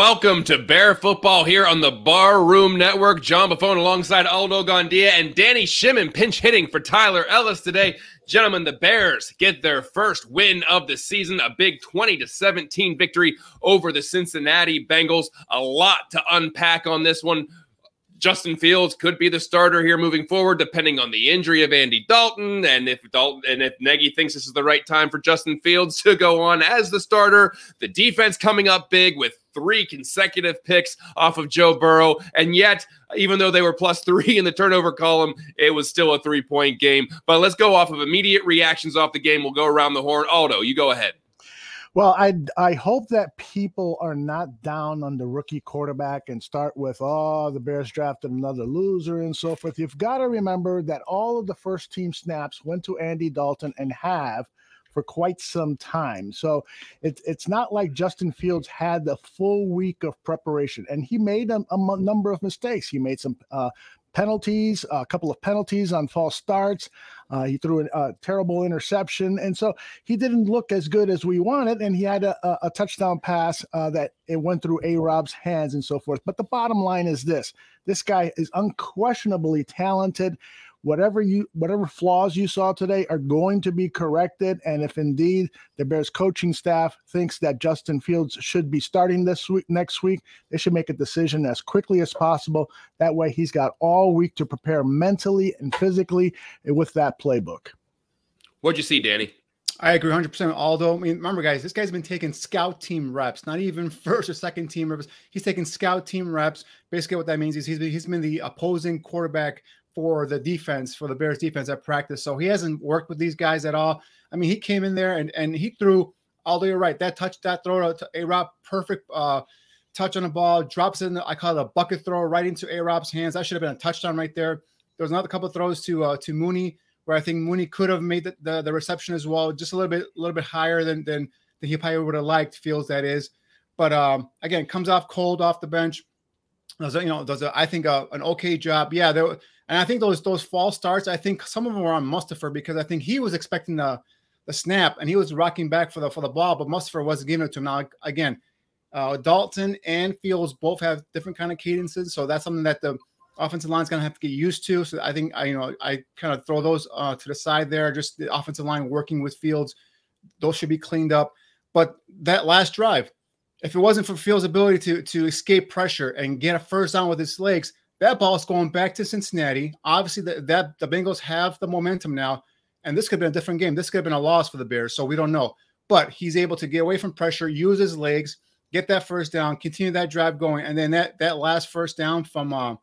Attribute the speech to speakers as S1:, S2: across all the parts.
S1: welcome to Bear Football here on the Bar Room Network. John Buffone alongside Aldo Gandia and Danny Shimon pinch hitting for Tyler Ellis today. Gentlemen, the Bears get their first win of the season, a big 20 to 17 victory over the Cincinnati Bengals. A lot to unpack on this one. Justin Fields could be the starter here moving forward, depending on the injury of Andy Dalton, and if Dalton and if Nagy thinks this is the right time for Justin Fields to go on as the starter. The defense coming up big with three consecutive picks off of Joe Burrow, and yet, even though they were plus three in the turnover column, it was still a three point game. But let's go off of immediate reactions off the game. We'll go around the horn. Aldo, you go ahead.
S2: Well, I I hope that people are not down on the rookie quarterback and start with oh the Bears drafted another loser and so forth. You've got to remember that all of the first team snaps went to Andy Dalton and have for quite some time. So it's it's not like Justin Fields had the full week of preparation, and he made a, a number of mistakes. He made some uh, penalties, a couple of penalties on false starts. Uh, he threw a terrible interception, and so he didn't look as good as we wanted. And he had a, a, a touchdown pass uh, that it went through A. Rob's hands and so forth. But the bottom line is this: this guy is unquestionably talented whatever you whatever flaws you saw today are going to be corrected and if indeed the bears coaching staff thinks that justin fields should be starting this week next week they should make a decision as quickly as possible that way he's got all week to prepare mentally and physically with that playbook
S1: what'd you see danny
S3: I agree 100%. Although, I mean, remember, guys, this guy's been taking scout team reps, not even first or second team reps. He's taking scout team reps. Basically, what that means is he's been, he's been the opposing quarterback for the defense, for the Bears defense at practice. So he hasn't worked with these guys at all. I mean, he came in there and, and he threw, although you're right, that touch, that throw to A Rob, perfect uh, touch on the ball, drops in, the, I call it a bucket throw right into A Rob's hands. That should have been a touchdown right there. There was another couple throws to uh, to Mooney where I think Mooney could have made the, the, the, reception as well, just a little bit, a little bit higher than, than, than he probably would have liked, Fields that is. But um, again, comes off cold off the bench. Does you know, does a, I think a, an okay job. Yeah, there and I think those those false starts, I think some of them were on Mustipher because I think he was expecting the the snap and he was rocking back for the for the ball, but Mustipher wasn't giving it to him. Now again, uh, Dalton and Fields both have different kind of cadences, so that's something that the offensive line is going to have to get used to. So I think I you know I kind of throw those uh, to the side there. Just the offensive line working with Fields, those should be cleaned up. But that last drive, if it wasn't for Fields' ability to to escape pressure and get a first down with his legs, that ball is going back to Cincinnati. Obviously, the, that the Bengals have the momentum now, and this could have been a different game. This could have been a loss for the Bears, so we don't know. But he's able to get away from pressure, use his legs, get that first down, continue that drive going, and then that that last first down from uh,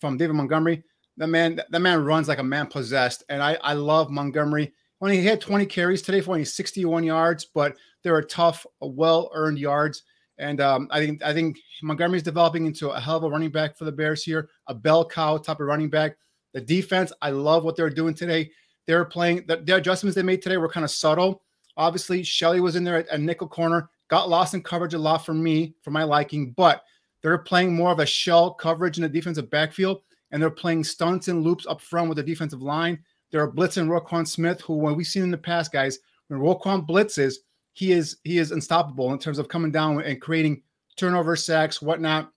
S3: from David Montgomery. The man, that man runs like a man possessed, and I I love Montgomery. When he had 20 carries today for only 61 yards, but they were tough, well earned yards. And um, I think I think Montgomery's developing into a hell of a running back for the Bears here, a bell cow type of running back. The defense, I love what they're doing today. They're playing the, adjustments they made today were kind of subtle. Obviously, Shelley was in there at, at nickel corner, got lost in coverage a lot for me, for my liking, but they're playing more of a shell coverage in the defensive backfield, and they're playing stunts and loops up front with the defensive line. They're blitzing Roquan Smith, who when we've seen in the past, guys, when Roquan blitzes, he is he is unstoppable in terms of coming down and creating turnover sacks, whatnot.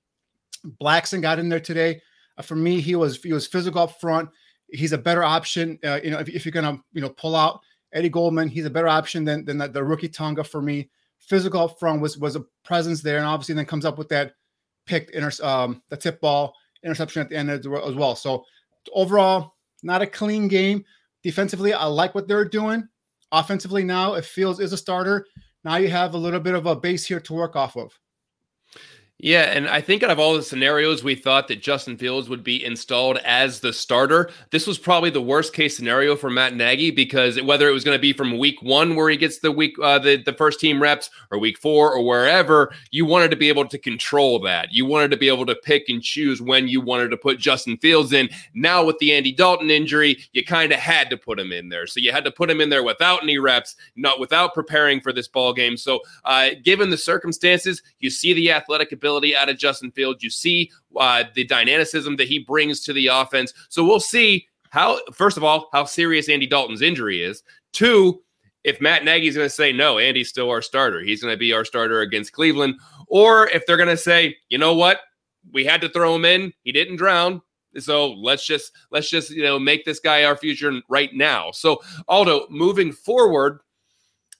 S3: Blackson got in there today. Uh, for me, he was he was physical up front. He's a better option. Uh, you know, if, if, you're gonna you know pull out Eddie Goldman, he's a better option than than the, the rookie Tonga for me. Physical up front was was a presence there, and obviously then comes up with that picked inter- um, the tip ball interception at the end as well. So overall, not a clean game. Defensively, I like what they're doing. Offensively, now it feels is a starter. Now you have a little bit of a base here to work off of.
S1: Yeah, and I think out of all the scenarios we thought that Justin Fields would be installed as the starter, this was probably the worst case scenario for Matt Nagy because whether it was going to be from week one where he gets the week uh, the the first team reps or week four or wherever, you wanted to be able to control that. You wanted to be able to pick and choose when you wanted to put Justin Fields in. Now with the Andy Dalton injury, you kind of had to put him in there, so you had to put him in there without any reps, not without preparing for this ball game. So, uh, given the circumstances, you see the athletic ability out of Justin Fields. You see uh, the dynamicism that he brings to the offense. So we'll see how, first of all, how serious Andy Dalton's injury is. Two, if Matt Nagy's going to say no, Andy's still our starter. He's going to be our starter against Cleveland. or if they're going to say, you know what, we had to throw him in, he didn't drown. So let's just let's just you know make this guy our future right now. So Aldo, moving forward,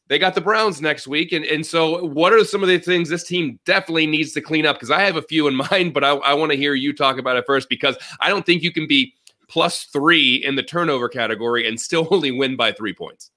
S1: they got the Browns next week. And, and so, what are some of the things this team definitely needs to clean up? Because I have a few in mind, but I, I want to hear you talk about it first because I don't think you can be plus three in the turnover category and still only win by three points.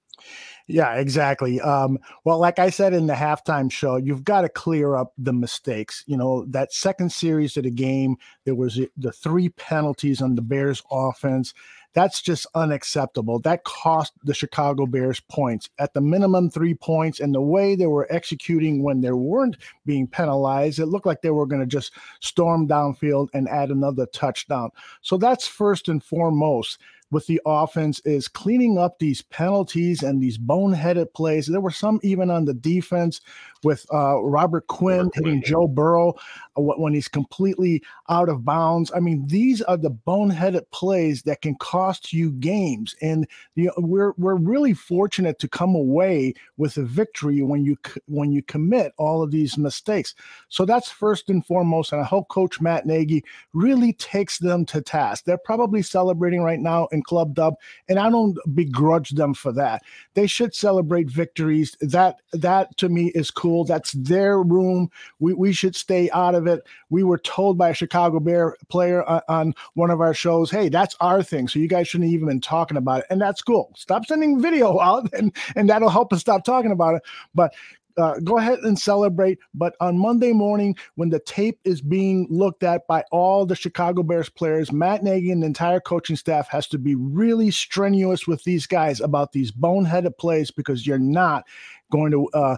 S2: Yeah, exactly. Um, well, like I said in the halftime show, you've got to clear up the mistakes. You know, that second series of the game, there was the three penalties on the Bears offense. That's just unacceptable. That cost the Chicago Bears points at the minimum three points. And the way they were executing when they weren't being penalized, it looked like they were going to just storm downfield and add another touchdown. So that's first and foremost with the offense is cleaning up these penalties and these boneheaded plays. There were some even on the defense with uh, Robert Quinn hitting. Joe Burrow uh, when he's completely out of bounds. I mean, these are the boneheaded plays that can cost you games, and you know, we're we're really fortunate to come away with a victory when you when you commit all of these mistakes. So that's first and foremost, and I hope Coach Matt Nagy really takes them to task. They're probably celebrating right now in Club Dub, and I don't begrudge them for that. They should celebrate victories. That that to me is cool cool. That's their room. We, we should stay out of it. We were told by a Chicago Bear player on, on one of our shows, hey, that's our thing. So you guys shouldn't even been talking about it. And that's cool. Stop sending video out and, and that'll help us stop talking about it. But uh, go ahead and celebrate. But on Monday morning, when the tape is being looked at by all the Chicago Bears players, Matt Nagy and the entire coaching staff has to be really strenuous with these guys about these boneheaded plays because you're not going to uh,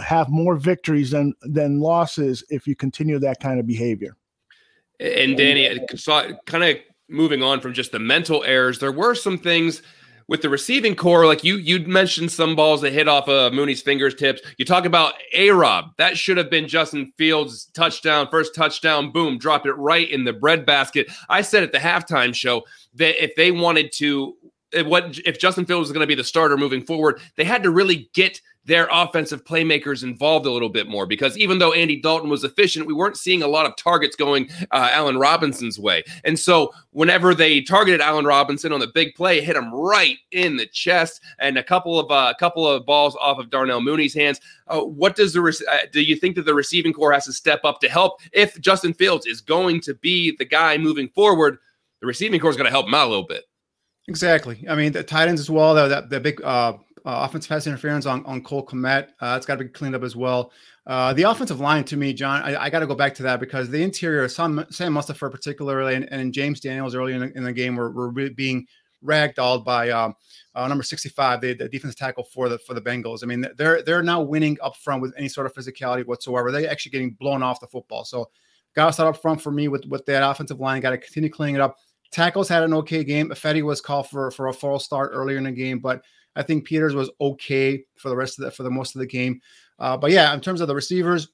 S2: have more victories than than losses if you continue that kind of behavior.
S1: And Danny, so kind of moving on from just the mental errors, there were some things with the receiving corps, like you you mentioned some balls that hit off of Mooney's fingertips. You talk about A Rob. That should have been Justin Fields' touchdown, first touchdown, boom, dropped it right in the breadbasket. I said at the halftime show that if they wanted to what if Justin Fields was going to be the starter moving forward, they had to really get their offensive playmakers involved a little bit more because even though Andy Dalton was efficient, we weren't seeing a lot of targets going uh, Allen Robinson's way. And so whenever they targeted Allen Robinson on the big play, hit him right in the chest and a couple of a uh, couple of balls off of Darnell Mooney's hands. Uh, what does the uh, do you think that the receiving corps has to step up to help if Justin Fields is going to be the guy moving forward? The receiving corps is going to help him out a little bit.
S3: Exactly. I mean, the tight ends as well. That the big uh, offensive pass interference on, on Cole Kmet. Uh, it's got to be cleaned up as well. Uh, the offensive line, to me, John, I, I got to go back to that because the interior, Sam, Sam Mustipher particularly, and, and James Daniels early in the, in the game were, were being ragdolled by um, uh, number 65, the, the defense tackle for the for the Bengals. I mean, they're they're now winning up front with any sort of physicality whatsoever. They're actually getting blown off the football. So, got to start up front for me with with that offensive line. Got to continue cleaning it up. Tackles had an okay game. Fetty was called for for a false start earlier in the game, but I think Peters was okay for the rest of the for the most of the game. Uh, but yeah, in terms of the receivers,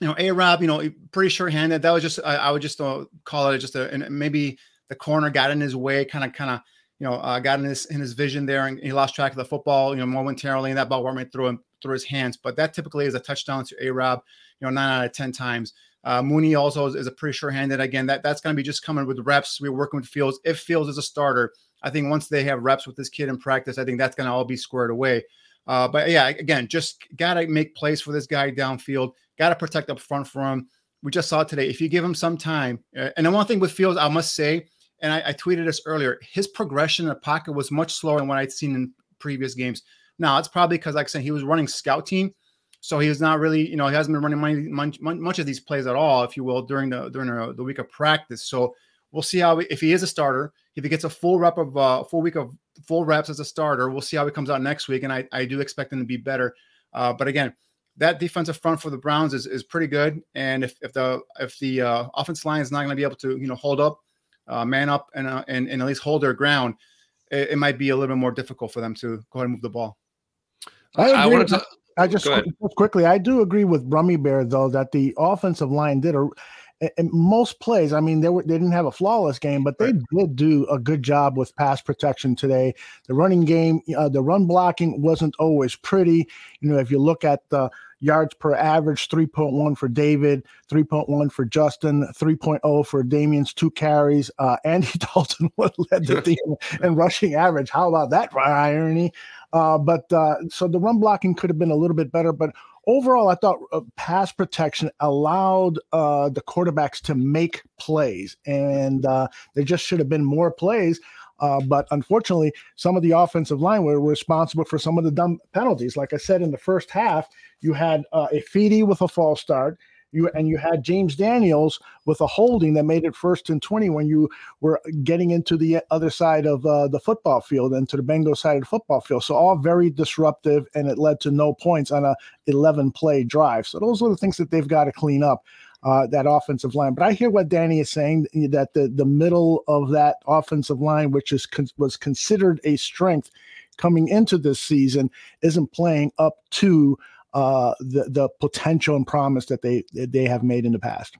S3: you know, A Rob, you know, pretty sure-handed. That was just I, I would just uh, call it just a and maybe the corner got in his way, kind of kind of you know uh, got in his in his vision there, and he lost track of the football, you know, momentarily, and that ball went through him through his hands. But that typically is a touchdown to A Rob, you know, nine out of ten times. Uh, Mooney also is, is, a pretty sure-handed. Again, that that's going to be just coming with reps. We're working with Fields. If Fields is a starter, I think once they have reps with this kid in practice, I think that's going to all be squared away. Uh, but yeah, again, just got to make plays for this guy downfield. Got to protect up front for him. We just saw today. If you give him some time, uh, and the one thing with Fields, I must say, and I, I, tweeted this earlier, his progression in the pocket was much slower than what I'd seen in previous games. Now it's probably because, like I said, he was running scout team, so he was not really, you know, he hasn't been running much, much, of these plays at all, if you will, during the during the week of practice. So We'll see how if he is a starter. If he gets a full rep of uh, full week of full reps as a starter, we'll see how he comes out next week. And I, I do expect him to be better. Uh, but again, that defensive front for the Browns is, is pretty good. And if, if the if the uh, offense line is not going to be able to you know hold up, uh, man up, and, uh, and and at least hold their ground, it, it, might be a little bit more difficult for them to go ahead and move the ball.
S2: I, I want to. I just quickly, I do agree with Brummy Bear though that the offensive line did a and most plays, I mean, they were they didn't have a flawless game, but they did do a good job with pass protection today. The running game, uh, the run blocking wasn't always pretty. You know, if you look at the yards per average 3.1 for David, 3.1 for Justin, 3.0 for Damien's two carries. Uh, Andy Dalton led the team in rushing average. How about that irony? Uh, but uh, so the run blocking could have been a little bit better, but overall, I thought uh, pass protection allowed uh, the quarterbacks to make plays, and uh, there just should have been more plays. Uh, but unfortunately, some of the offensive line were responsible for some of the dumb penalties. Like I said in the first half, you had uh, Ifedi with a false start. You and you had James Daniels with a holding that made it first and twenty when you were getting into the other side of uh, the football field and to the Bengal side of the football field. So all very disruptive, and it led to no points on a eleven play drive. So those are the things that they've got to clean up uh, that offensive line. But I hear what Danny is saying that the the middle of that offensive line, which is con- was considered a strength coming into this season, isn't playing up to uh, the the potential and promise that they they have made in the past.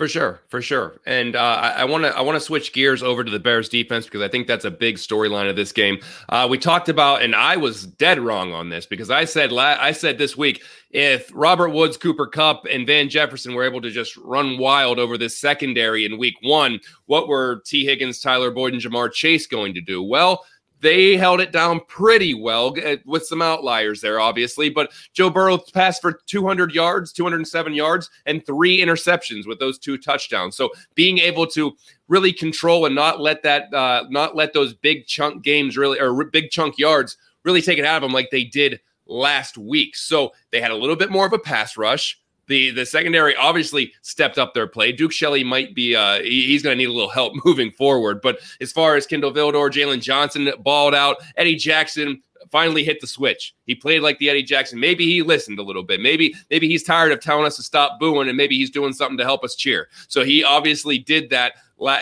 S1: For sure, for sure, and uh, I want to I want to switch gears over to the Bears defense because I think that's a big storyline of this game. Uh, we talked about, and I was dead wrong on this because I said la- I said this week if Robert Woods, Cooper Kupp, and Van Jefferson were able to just run wild over this secondary in Week One, what were Tee Higgins, Tyler Boyd, and Ja'Marr Chase going to do? Well, they held it down pretty well eh, with some outliers there, obviously. But Joe Burrow passed for 200 yards, 207 yards, and three interceptions with those two touchdowns. So being able to really control and not let that, uh, not let those big chunk games really, or big chunk yards really take it out of them like they did last week. So they had a little bit more of a pass rush. The the secondary obviously stepped up their play. Duke Shelley might be uh, he, he's going to need a little help moving forward. But as far as Kindle Vildor, Jaylon Johnson balled out, Eddie Jackson finally hit the switch. He played like the Eddie Jackson. Maybe he listened a little bit. Maybe maybe he's tired of telling us to stop booing, and maybe he's doing something to help us cheer. So he obviously did that.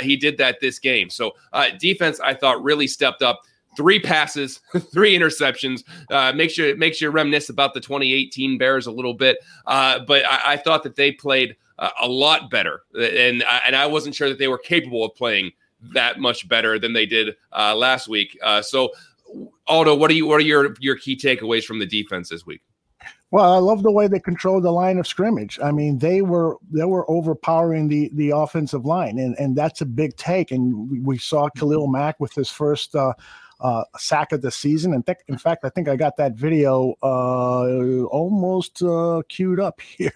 S1: He did that this game. So uh, defense, I thought, really stepped up three passes, three interceptions. Uh, makes you makes you reminisce about the 2018 Bears a little bit. Uh, but I, I, thought that they played uh, a lot better, and and I wasn't sure that they were capable of playing that much better than they did uh, last week. Uh, so, Aldo, what are you what are your your key takeaways from the defense this week?
S2: Well, I love the way they controlled the line of scrimmage. I mean, they were they were overpowering the the offensive line, and and that's a big take. And we, we saw Khalil Mack with his first uh, sack of the season. And th- in fact, I think I got that video uh, almost uh, queued up here.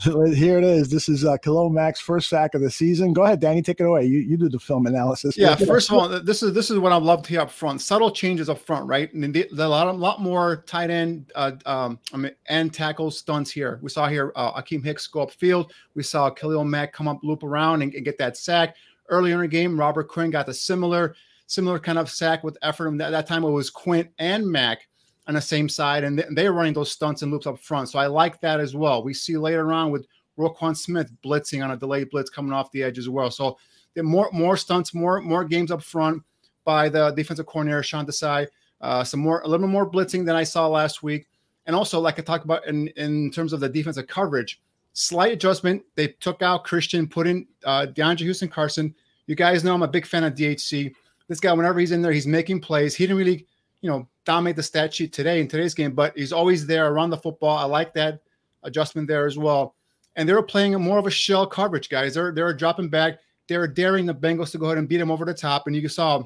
S2: here it is. This is uh, Khalil Mack's first sack of the season. Go ahead, Danny, take it away. You, you do the film analysis.
S3: Yeah, first of all, this is this is what I love to hear up front. Subtle changes up front, right? And the, the, a lot, a lot more tight end uh, um, I mean, and tackle stunts here. We saw here uh, Akiem Hicks go upfield. We saw Khalil Mack come up, loop around, and, and get that sack. Earlier in the game, Robert Quinn got the similar similar kind of sack with effort. And that, that time it was Quinn and Mack on the same side, and they, are running those stunts and loops up front. So I like that as well. We see later on with Roquan Smith blitzing on a delayed blitz coming off the edge as well. So more more stunts, more more games up front by the defensive coordinator Sean Desai. Uh, some more a little bit more blitzing than I saw last week, and also like I talked about in in terms of the defensive coverage, slight adjustment. They took out Christian, put in uh, DeAndre Houston Carson. You guys know I'm a big fan of DHC this guy, whenever he's in there, he's making plays. He didn't really, you know, dominate the stat sheet today in today's game, but he's always there around the football. I like that adjustment there as well. And they're playing more of a shell coverage, guys. They're they're dropping back. They're daring the Bengals to go ahead and beat them over the top. And you saw,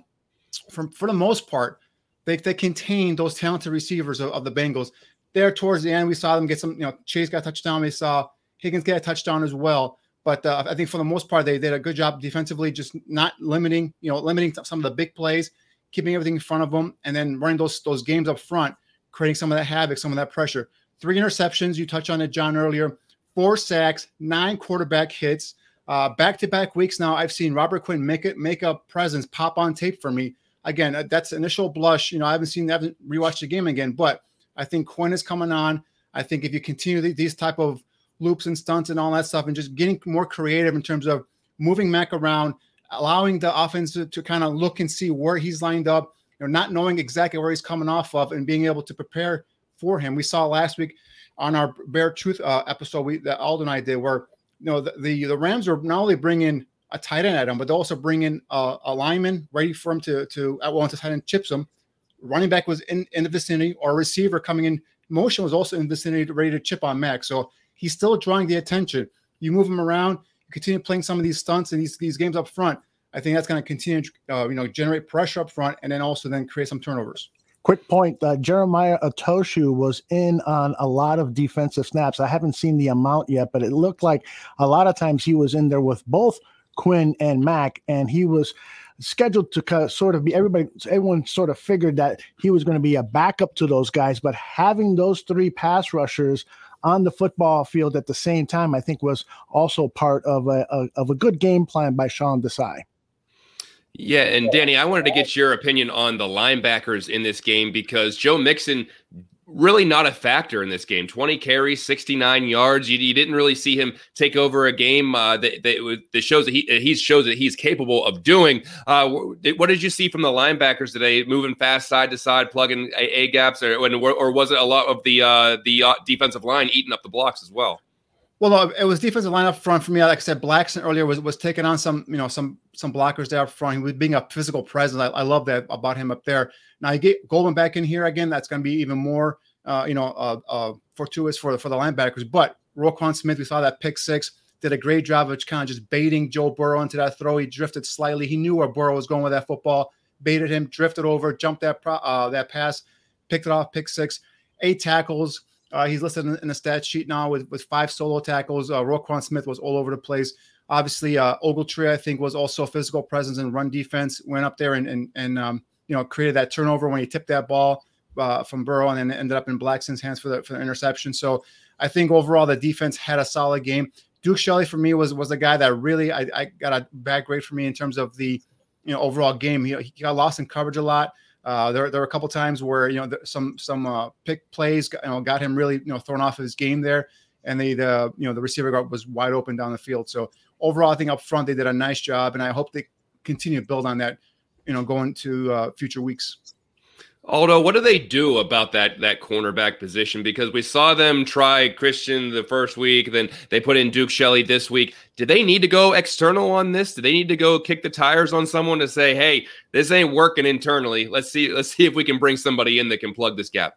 S3: from for the most part, they they contained those talented receivers of, of the Bengals. There towards the end, we saw them get some. You know, Chase got a touchdown. We saw Higgins get a touchdown as well. But uh, I think for the most part, they did a good job defensively, just not limiting, you know, limiting some of the big plays, keeping everything in front of them, and then running those those games up front, creating some of that havoc, some of that pressure. Three interceptions, you touched on it, John, earlier. Four sacks, nine quarterback hits. Back to back weeks now, I've seen Robert Quinn make it make a presence pop on tape for me. Again, uh, that's initial blush. You know, I haven't seen, I haven't rewatched the game again, but I think Quinn is coming on. I think if you continue these type of loops and stunts and all that stuff, and just getting more creative in terms of moving Mack around, allowing the offense to, to kind of look and see where he's lined up, you know, not knowing exactly where he's coming off of, and being able to prepare for him. We saw last week on our Bear Truth uh, episode we, that Alden and I did, where you know the, the, the Rams are not only bringing a tight end at him, but they also bring in a, a lineman ready for him to to at once the tight end chips him. Running back was in, in the vicinity, or receiver coming in motion was also in the vicinity ready to chip on Mack. So he's still drawing the attention. You move him around, you continue playing some of these stunts and these, these games up front. I think that's going to continue, uh, you know, generate pressure up front and then also then create some turnovers.
S2: Quick point: uh, Jeremiah Attaochu was in on a lot of defensive snaps. I haven't seen the amount yet, but it looked like a lot of times he was in there with both Quinn and Mack, and he was scheduled to sort of be everybody everyone sort of figured that he was going to be a backup to those guys but having those three pass rushers on the football field at the same time i think was also part of a, a of a good game plan by sean desai.
S1: Yeah, and Danny, I wanted to get your opinion on the linebackers in this game because Joe Mixon really not a factor in this game. 20 carries, 69 yards. You, you didn't really see him take over a game uh, that, that, that, shows that he, he shows that he's capable of doing. Uh, what did you see from the linebackers today, moving fast side to side, plugging a, a gaps, or, or was it a lot of the uh, the uh, defensive line eating up the blocks as well?
S3: Well, it was defensive line up front for me. Like I said, Blackson earlier was was taking on some, you know, some some blockers there up front. He was being a physical presence. I, I love that about him up there. Now you get Goldman back in here again. That's going to be even more, uh, you know, uh, uh, fortuitous for the for the linebackers. But Roquan Smith, we saw that pick six, did a great job of kind of just baiting Joe Burrow into that throw. He drifted slightly. He knew where Burrow was going with that football. Baited him, drifted over, jumped that pro, uh, that pass, picked it off, pick six, eight tackles uh, he's listed in, the stat sheet now with, with five solo tackles. Uh, Roquan Smith was all over the place. Obviously, uh, Ogletree, I think, was also a physical presence in run defense. Went up there and and, and um, you know created that turnover when he tipped that ball uh, from Burrow and then ended up in Blackson's hands for the for the interception. So I think overall the defense had a solid game. Duke Shelley for me was was the guy that really I, I got a bad grade for me in terms of the you know overall game. He, he got lost in coverage a lot. Uh, there, there were a couple times where you know some some uh, pick plays you know, got him really you know thrown off of his game there, and the the you know the receiver guard was wide open down the field. So overall, I think up front they did a nice job, and I hope they continue to build on that, you know, going to uh, future weeks.
S1: Aldo, what do they do about that that cornerback position? Because we saw them try Christian the first week, then they put in Duke Shelley this week. Do they need to go external on this? Do they need to go kick the tires on someone to say, "Hey, this ain't working internally. Let's see, let's see if we can bring somebody in that can plug this gap."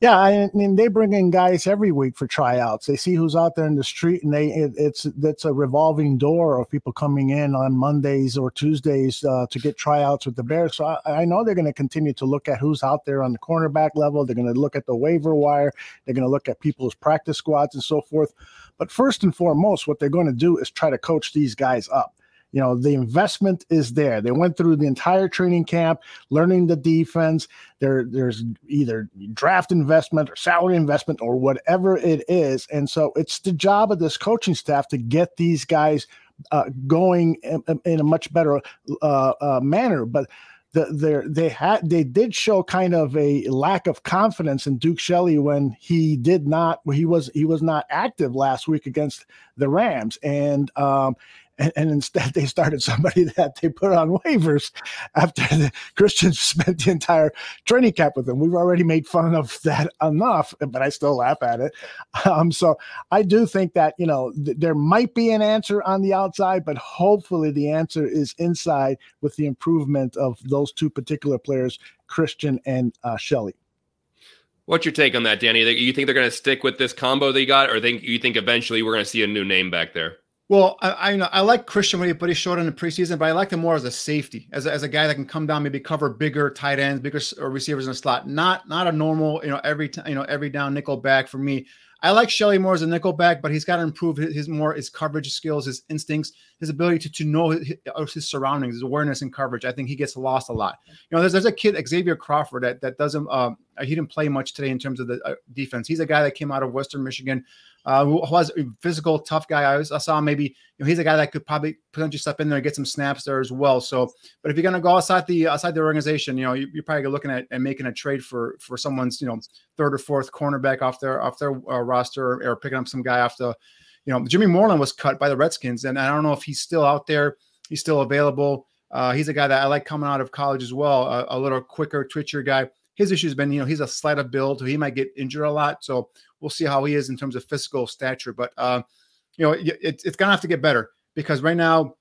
S2: Yeah, I mean they bring in guys every week for tryouts. They see who's out there in the street, and they it, it's it's a revolving door of people coming in on Mondays or Tuesdays uh, to get tryouts with the Bears. So I, I know they're going to continue to look at who's out there on the cornerback level. They're going to look at the waiver wire. They're going to look at people's practice squads and so forth. But first and foremost, what they're going to do is try to coach these guys up you know the investment is there. They went through the entire training camp learning the defense. There there's either draft investment or salary investment or whatever it is. And so it's the job of this coaching staff to get these guys uh, going in, in, a much better uh, uh, manner. But the, they had they did show kind of a lack of confidence in Duke Shelley when he did not he was he was not active last week against the Rams. And um, and, and, instead they started somebody that they put on waivers after the Christians spent the entire training camp with them. We've already made fun of that enough, but I still laugh at it. Um, so I do think that you know th- there might be an answer on the outside, but hopefully the answer is inside with the improvement of those two particular players, Christian and uh, Shelley.
S1: What's your take on that, Danny? You think they're going to stick with this combo they got, or think you think eventually we're going to see a new name back there?
S3: Well, I, I know I like Christian when he put his short in the preseason, but I like him more as a safety, as a, as a guy that can come down, maybe cover bigger tight ends, bigger uh, receivers in the slot. Not not a normal, you know, every time, you know, every down nickel back for me. I like Shelley more as a nickel back, but he's got to improve his, his, more his coverage skills, his instincts, his ability to, to know his, his, surroundings, his awareness and coverage. I think he gets lost a lot. You know, there's, there's a kid Xavier Crawford that that doesn't um, he didn't play much today in terms of the uh, defense. He's a guy that came out of Western Michigan uh, who was a physical, tough guy. I, was, I saw maybe you know, he's a guy that could probably potentially step in there and get some snaps there as well. So, but if you're going to go outside the outside the organization, you know, you, are probably looking at and making a trade for for someone's you know third or fourth cornerback off their off their uh, roster or, or, picking up some guy off the, you know, Jimmy Moreland was cut by the Redskins, and I don't know if he's still out there. He's still available. Uh, he's a guy that I like coming out of college as well. A, a little quicker, twitchier guy his issue has been, you know, he's a slight of build, so he might get injured a lot. So we'll see how he is in terms of physical stature. But uh, you know, it, it's gonna have to get better because right now,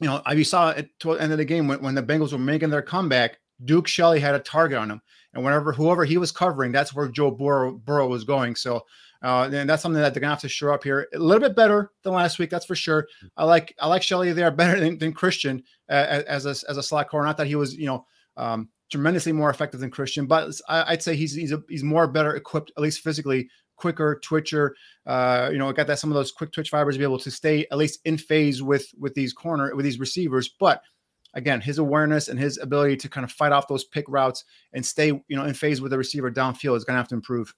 S3: you know, I saw toward the end of the game when, when the Bengals were making their comeback. Duke Shelley had a target on him, and whenever whoever he was covering, that's where Joe Burrow, Burrow was going. So. Uh, and that's something that they're gonna have to shore up here a little bit better than last week, that's for sure. I like I like Shelley there better than, than Christian as a as a slot corner. Not that he was you know um, tremendously more effective than Christian, but I, would say he's he's a, he's more better equipped, at least physically, quicker twitcher. Uh, you know, got that some of those quick twitch fibers to be able to stay at least in phase with with these corner with these receivers. But again, his awareness and his ability to kind of fight off those pick routes and stay you know in phase with the receiver downfield is going to have to improve.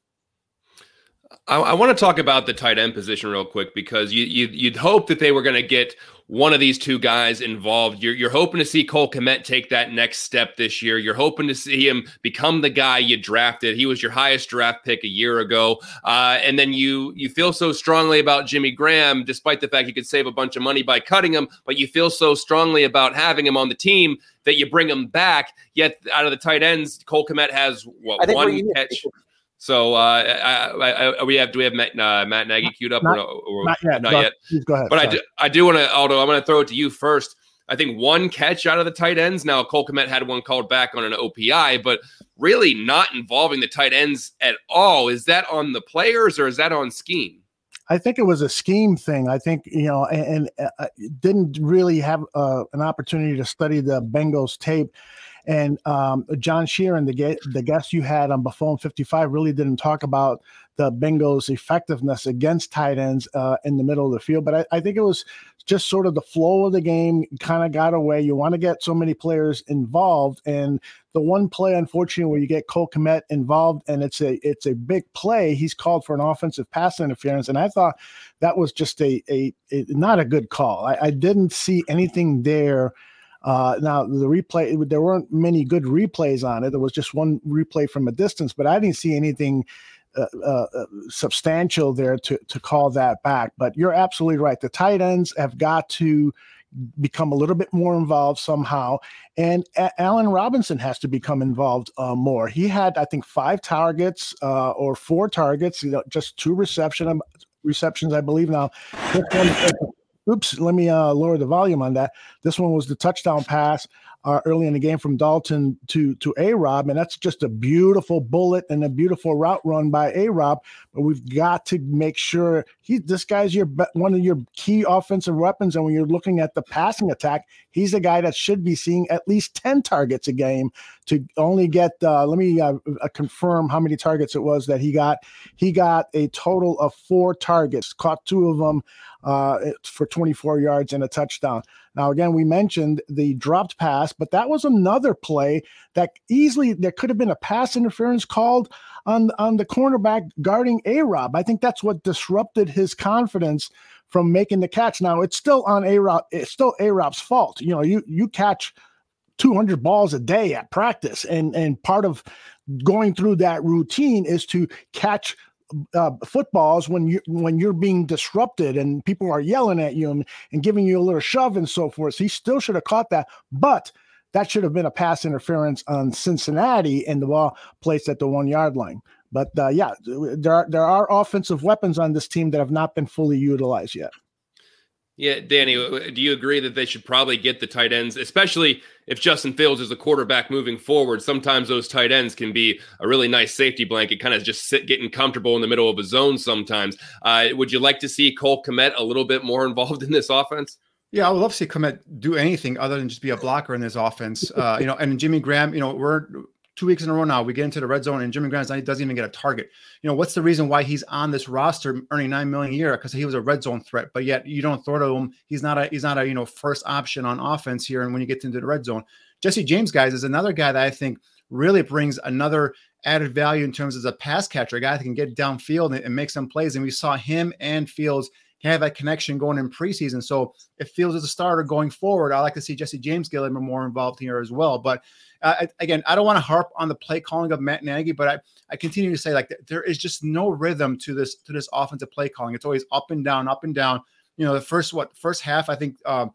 S1: I, I want to talk about the tight end position real quick because you, you you'd hope that they were going to get one of these two guys involved. You're, you're hoping to see Cole Kmet take that next step this year. You're hoping to see him become the guy you drafted. He was your highest draft pick a year ago, uh, and then you you feel so strongly about Jimmy Graham, despite the fact you could save a bunch of money by cutting him. But you feel so strongly about having him on the team that you bring him back. Yet out of the tight ends, Cole Kmet has what one catch. So uh, I, I, we have do we have Matt, uh, Matt Nagy queued up
S2: not,
S1: or,
S2: or not yet?
S1: Not yet.
S2: Please go ahead.
S1: But Sorry. I do, I do want to. Although I'm going to throw it to you first. I think one catch out of the tight ends. Now Cole Kmet had one called back on an OPI, but really not involving the tight ends at all. Is that on the players or is that on scheme?
S2: I think it was a scheme thing. I think you know, and, and uh, didn't really have uh, an opportunity to study the Bengals tape. And um, John Sheeran, the, the guest you had on Buffone 55, really didn't talk about the Bengals' effectiveness against tight ends uh, in the middle of the field. But I, I think it was just sort of the flow of the game kind of got away. You want to get so many players involved, and the one play, unfortunately, where you get Cole Kmet involved, and it's a it's a big play. He's called for an offensive pass interference, and I thought that was just a a, a not a good call. I, I didn't see anything there uh, now the replay, there weren't many good replays on it. There was just one replay from a distance, but I didn't see anything uh, uh, uh, substantial there to to call that back. But you're absolutely right. The tight ends have got to become a little bit more involved somehow. And a- Allen Robinson has to become involved uh, more. He had, I think, five targets uh, or four targets, you know, just two reception um, receptions, I believe. Now, oops, let me uh, lower the volume on that. This one was the touchdown pass uh, early in the game from Dalton to to A Rob, and that's just a beautiful bullet and a beautiful route run by A Rob. But we've got to make sure he this guy's your one of your key offensive weapons, and when you're looking at the passing attack, he's a guy that should be seeing at least ten targets a game to only get. Uh, let me uh, uh confirm how many targets it was that he got. He got a total of four targets, caught two of them uh, for 24 yards and a touchdown. Now, again, we mentioned the dropped pass, but that was another play that easily there could have been a pass interference called on on the cornerback guarding A Rob. I think that's what disrupted his confidence from making the catch. Now, it's still on A Rob. It's still A Rob's fault. You know, you you catch 200 balls a day at practice and and part of going through that routine is to catch uh, footballs when you when you're being disrupted and people are yelling at you and, and giving you a little shove and so forth. So he still should have caught that, but that should have been a pass interference on Cincinnati and the ball placed at the one yard line. But uh, yeah, there are there are offensive weapons on this team that have not been fully utilized yet.
S1: Yeah, Danny, do you agree that they should probably get the tight ends, especially if Justin Fields is a quarterback moving forward? Sometimes those tight ends can be a really nice safety blanket, kind of just sit getting comfortable in the middle of a zone sometimes. Uh, would you like to see Cole Kmet a little bit more involved in this offense?
S3: Yeah, I would love to see Kmet do anything other than just be a blocker in this offense. Uh, you know, and Jimmy Graham, you know, we're two weeks in a row now. We get into the red zone, and Jimmy Graham doesn't even get a target. You know, what's the reason why he's on this roster earning nine million a year? Because he was a red zone threat, but yet you don't throw to him. He's not a he's not a you know first option on offense here. And when you get into the red zone, Jesse James, guys, is another guy that I think really brings another added value in terms of a pass catcher, a guy that can get downfield and, and make some plays. And we saw him and Fields have that connection going in preseason. So it feels as a starter going forward, I like to see Jesse James get a little more involved here as well. But uh, again, I don't want to harp on the play calling of Matt Nagy, but I, I continue to say like there is just no rhythm to this to this offensive play calling. It's always up and down, up and down. You know, the first what first half, I think. Uh,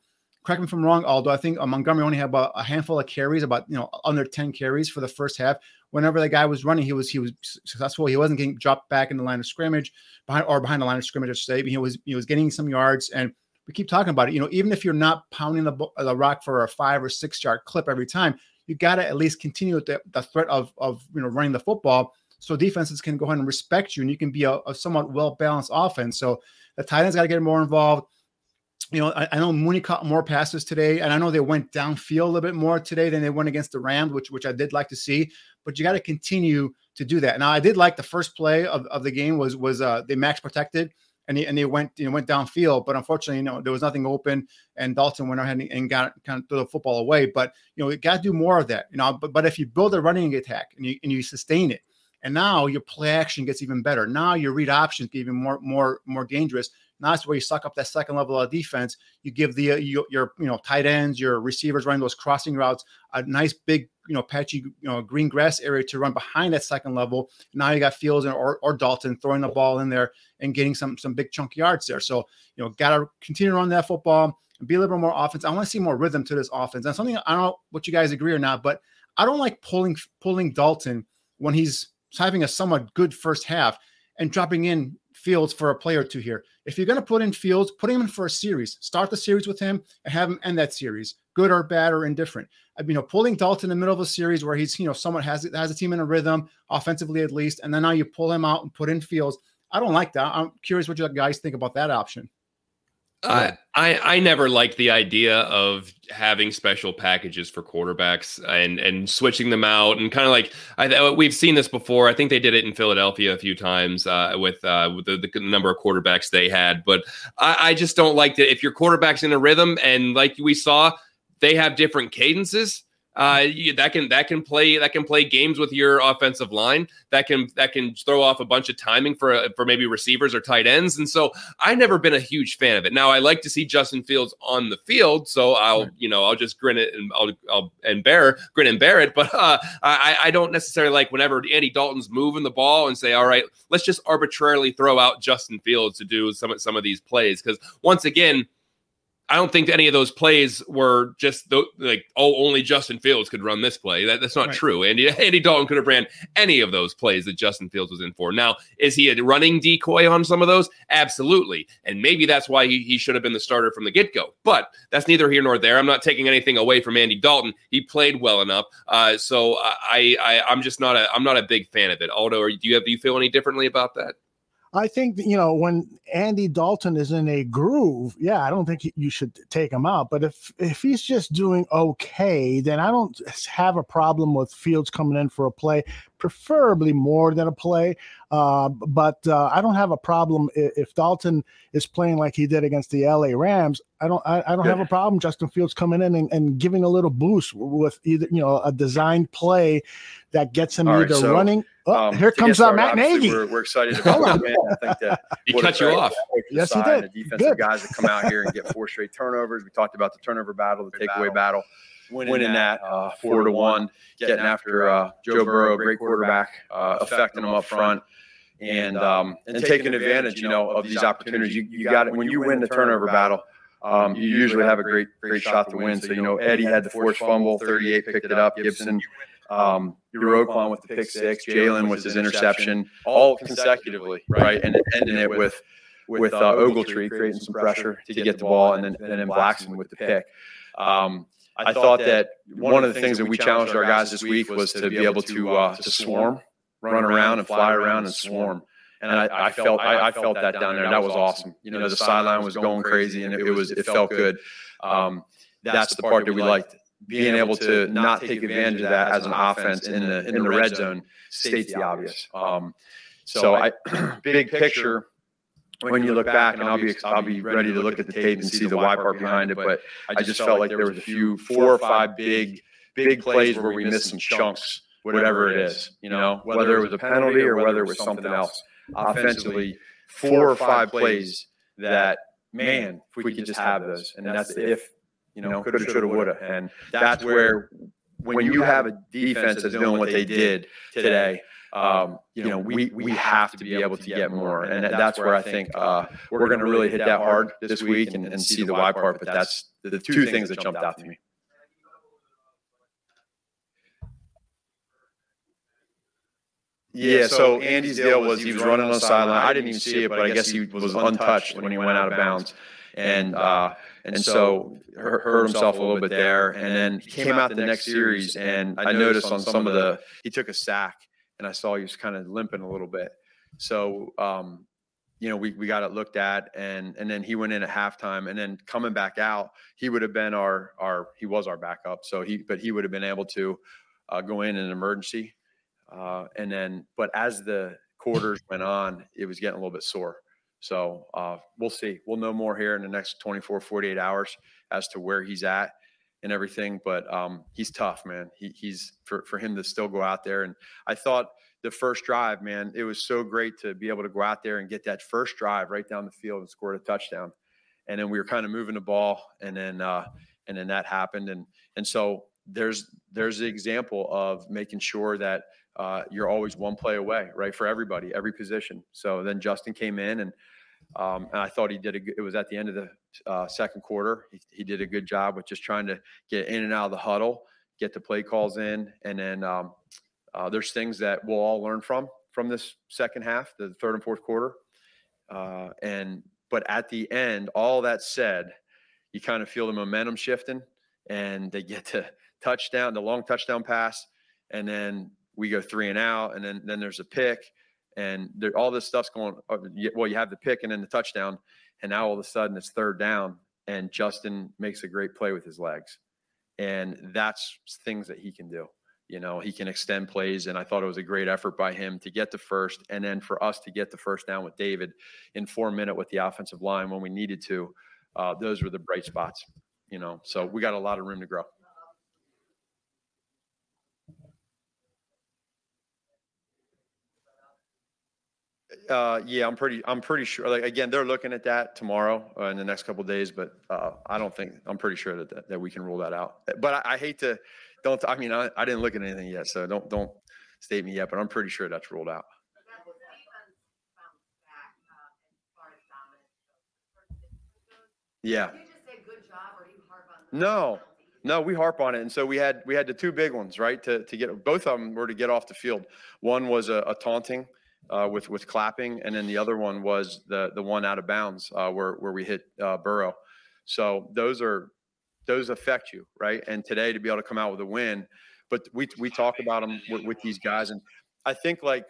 S3: correct me if I'm wrong, Aldo. I think uh, Montgomery only had about a handful of carries, about you know under 10 carries for the first half. Whenever the guy was running, he was he was successful. He wasn't getting dropped back in the line of scrimmage, behind or behind the line of scrimmage, I should say. He was he was getting some yards, and we keep talking about it. You know, even if you're not pounding the the rock for a five or six yard clip every time, you got to at least continue with the, the threat of of you know running the football so defenses can go ahead and respect you and you can be a, a somewhat well balanced offense. So the tight ends got to get more involved. You know, I, I, know Mooney caught more passes today, and I know they went downfield a little bit more today than they went against the Rams, which which I did like to see. But you got to continue to do that. Now, I did like the first play of, of the game was was uh, they max protected and they, and they went you know went downfield, but unfortunately, you know there was nothing open, and Dalton went ahead and, got kind of threw the football away. But you know, you got to do more of that. You know, but but if you build a running attack and you and you sustain it, and now your play action gets even better. Now your read options get even more, more, more dangerous. Now that's where you suck up that second level of defense. You give the uh, your, your, you know tight ends, your receivers running those crossing routes, a nice big you know patchy you know green grass area to run behind that second level. Now you got Fields or, or Dalton throwing the ball in there and getting some some big chunk yards there. So you know got to continue to run that football and be a little bit more offense. I want to see more rhythm to this offense. And something I don't know what you guys agree or not, but I don't like pulling pulling Dalton when he's having a somewhat good first half and dropping in Fields for a play or two here. If you're going to put in Fields, put him in for a series. Start the series with him and have him end that series, good or bad or indifferent. I mean, you know, pulling Dalton in the middle of a series where he's, you know, someone has has a team in a rhythm, offensively at least, and then now you pull him out and put in Fields. I don't like that. I'm curious what you guys think about that option.
S1: I, I I never liked the idea of having special packages for quarterbacks and and switching them out and kind of like I, we've seen this before. I think they did it in Philadelphia a few times uh, with uh, with the, the, number of quarterbacks they had. But I, I just don't like that if your quarterback's in a rhythm and like we saw, they have different cadences uh, that can that can play that can play games with your offensive line. That can that can throw off a bunch of timing for for maybe receivers or tight ends. And so I've never been a huge fan of it. Now I like to see Justin Fields on the field, so I'll you know I'll just grin it and I'll, I'll and bear grin and bear it. But uh, I I don't necessarily like whenever Andy Dalton's moving the ball and say all right let's just arbitrarily throw out Justin Fields to do some some of these plays because once again I don't think any of those plays were just the, like, oh, only Justin Fields could run this play. That, that's not right. true. Andy, Andy Dalton could have ran any of those plays that Justin Fields was in for. Now, is he a running decoy on some of those? Absolutely. And maybe that's why he, he should have been the starter from the get go. But that's neither here nor there. I'm not taking anything away from Andy Dalton. He played well enough. Uh, so I, I, I'm just not a, I'm not a big fan of it. Aldo, do you have, do you feel any differently about that?
S2: I think you know when Andy Dalton is in a groove, yeah, I don't think you should take him out. But if if he's just doing okay, then I don't have a problem with Fields coming in for a play, preferably more than a play. Uh, but uh, I don't have a problem if, if, Dalton is playing like he did against the LA Rams. I don't I, I don't have a problem Justin Fields coming in and, and, giving a little boost with either you know a designed play that gets him All either right, so, running. Oh, um, here comes uh, Matt Nagy.
S4: We're, we're, excited about it, man. I think that
S1: he cut you off.
S2: Yes, he did.
S4: The defensive Good. guys that come out here and get four straight turnovers. We talked about the turnover battle, the takeaway battle winning, winning that uh, uh, four to one, getting after uh, uh, Joe Burrow, great quarterback, uh, affecting them up front, and um, and taking advantage, you know, of these opportunities. You, you got it when you win the turnover battle. Um, you usually have a great great shot to win. So you know, Eddie had the forced fumble, 38 picked it up. Gibson, um, Roquan with the pick six, Jaylon with his interception, all consecutively, right, and ending it with with uh, Ogletree creating some pressure to get the ball, and then and then Blackson with the pick. Um, I thought that one of the things that we challenged our guys this week was to be able to uh, to swarm, run around and fly around and swarm. And I, I felt I, I, felt that down there. That was awesome. You know, the sideline was going crazy, and it, it was it felt good. Um, that's the part that we liked. Being able to not take advantage of that as an offense in the in the red zone states the obvious. Um, so I big picture when you look back, and I'll be I'll be ready to look at the tape and see the why part behind it. But I just felt like there was a few four or five big big plays where we missed some chunks, whatever it is. You know, whether it was a penalty or whether it was something else. Offensively, four or five plays that man, if we could just have those, and that's if you know coulda, shoulda, woulda, and that's where when you have a defense that's doing what they did today um, you know, we, we have to be able to get more. And that's where I think uh, we're going to really hit that hard this week and, and see the why part. But that's the two things that jumped out to me. Yeah, so Andy's deal was he was running on the sideline. I didn't even see it, but I guess he was untouched when he went out of bounds. and uh, and so hurt himself a little bit there. And then he came out the next series, and I noticed on some of the he took a sack, and I saw he was kind of limping a little bit. So um, you know, we, we got it looked at and and then he went in at halftime and then coming back out, he would have been our our he was our backup. So he but he would have been able to uh, go in an emergency. Uh, and then but as the quarters went on, it was getting a little bit sore. So uh, we'll see. We'll know more here in the next 24, 48 hours as to where he's at and everything. But um, he's tough, man. He, he's for, for him to still go out there. And I thought the first drive, man, it was so great to be able to go out there and get that first drive right down the field and score a touchdown. And then we were kind of moving the ball, and then uh, and then that happened, and and so there's there's the example of making sure that uh, you're always one play away, right, for everybody, every position. So then Justin came in, and um, and I thought he did a. It was at the end of the uh, second quarter. He, he did a good job with just trying to get in and out of the huddle, get the play calls in, and then um, uh, there's things that we'll all learn from from this second half, the third and fourth quarter. Uh, and but at the end, all that said, you kind of feel the momentum shifting, and they get to touchdown, the long touchdown pass, and then we go three and out, and then then there's a pick, and there, all this stuff's going. Uh, well, you have the pick and then the touchdown, and now all of a sudden it's third down, and Justin makes a great play with his legs, and that's things that he can do. You know, he can extend plays, and I thought it was a great effort by him to get the first, and then for us to get the first down with David in four minute with the offensive line when we needed to. Uh, those were the bright spots. You know, so we got a lot of room to grow. Uh, yeah, I'm pretty. I'm pretty sure. Like again, they're looking at that tomorrow uh, in the next couple days, but uh, I don't think. I'm pretty sure that, that, that we can rule that out. But I, I hate to don't. I mean, I, I didn't look at anything yet, so don't don't state me yet. But I'm pretty sure that's ruled out. Yeah. No, no, we harp on it, and so we had we had the two big ones, right? To to get both of them were to get off the field. One was a, a taunting uh, with with clapping, and then the other one was the the one out of bounds uh, where where we hit uh, Burrow. So those are those affect you, right? And today to be able to come out with a win, but we we talk about them with, with these guys, and I think like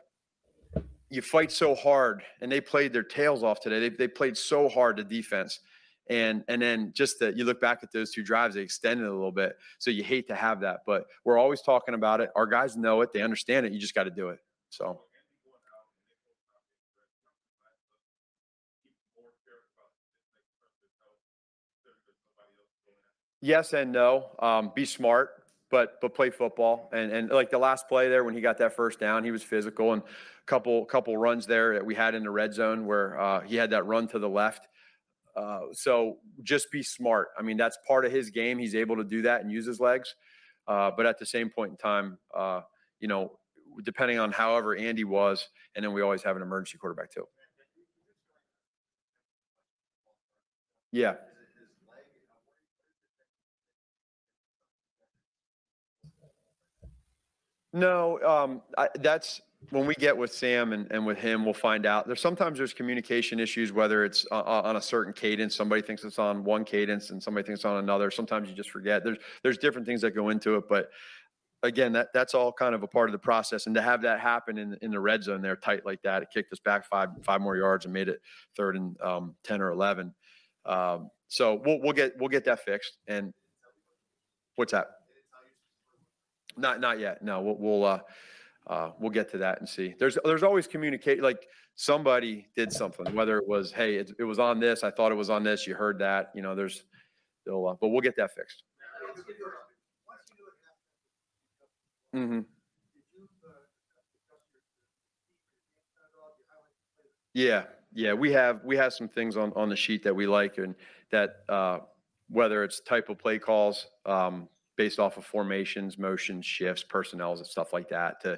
S4: you fight so hard, and they played their tails off today. They they played so hard the defense. And and then just that you look back at those two drives, they extended a little bit. So you hate to have that, but we're always talking about it. Our guys know it, they understand it. You just got to do it. So yes and no. Um, be smart, but but play football. And and like the last play there when he got that first down, he was physical and a couple couple runs there that we had in the red zone where uh, he had that run to the left. Uh, so just be smart. I mean, that's part of his game. He's able to do that and use his legs. Uh, but at the same point in time, uh, you know, depending on however Andy was, and then we always have an emergency quarterback too. Yeah, No, um, I, that's when we get with Sam and, and with him, we'll find out. There's sometimes there's communication issues, whether it's uh, on a certain cadence. Somebody thinks it's on one cadence, and somebody thinks on another. Sometimes you just forget. There's there's different things that go into it, but again, that that's all kind of a part of the process. And to have that happen in in the red zone there, tight like that, it kicked us back five five more yards and made it third and um, ten or eleven. Um, so we'll we'll get we'll get that fixed. And what's that? Not not yet. No, we'll we'll uh, uh, we'll get to that and see. There's there's always communicate. Like somebody did something, whether it was hey, it, it was on this. I thought it was on this. You heard that. You know, there's, uh, but we'll get that fixed. Mm-hmm. Yeah, yeah, we have we have some things on on the sheet that we like and that uh, whether it's type of play calls, um, based off of formations, motions, shifts, personnels, and stuff like that. To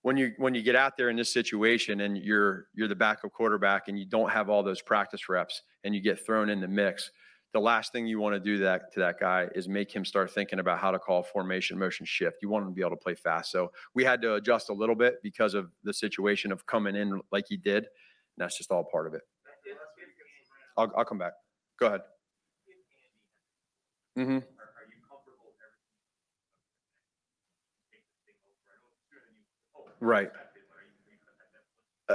S4: when you when you get out there in this situation and you're you're the backup quarterback and you don't have all those practice reps and you get thrown in the mix, the last thing you want to do that to that guy is make him start thinking about how to call formation, motion, shift. You want him to be able to play fast. So we had to adjust a little bit because of the situation of coming in like he did. And that's just all part of it. I'll, I'll come back. Go ahead. Mm-hmm. Right.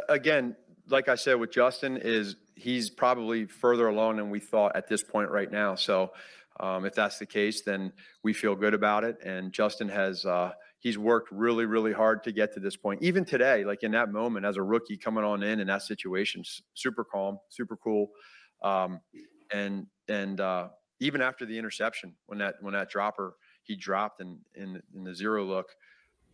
S4: Again, like I said with Justin, is he's probably further along than we thought at this point right now. So um, if that's the case, then we feel good about it. And Justin has uh, he's worked really, really hard to get to this point. Even today, like in that moment as a rookie coming on in in that situation, super calm, super cool. Um, and and uh, even after the interception, when that when that dropper he dropped and in, in the zero look,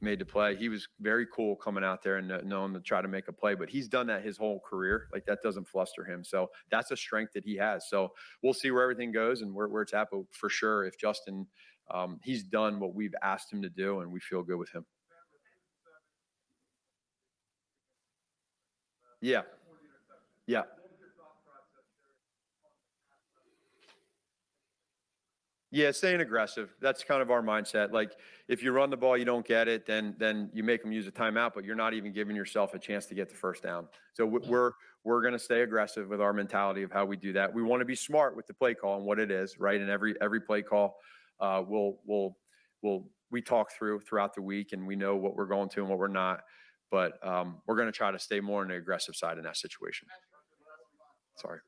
S4: made the play. He was very cool coming out there and knowing to try to make a play, but he's done that his whole career. Like that doesn't fluster him. So that's a strength that he has. So we'll see where everything goes and where, where it's at. But for sure, if Justin, um, he's done what we've asked him to do, and we feel good with him. Yeah. Yeah. Yeah, staying aggressive. That's kind of our mindset. Like if you run the ball, you don't get it, then then you make them use a timeout, but you're not even giving yourself a chance to get the first down. So we're we're going to stay aggressive with our mentality of how we do that. We want to be smart with the play call and what it is, right? And every every play call, uh, we'll we'll we'll we talk through throughout the week, and we know what we're going to and what we're not. But um, we're going to try to stay more on the aggressive side in that situation. Sorry.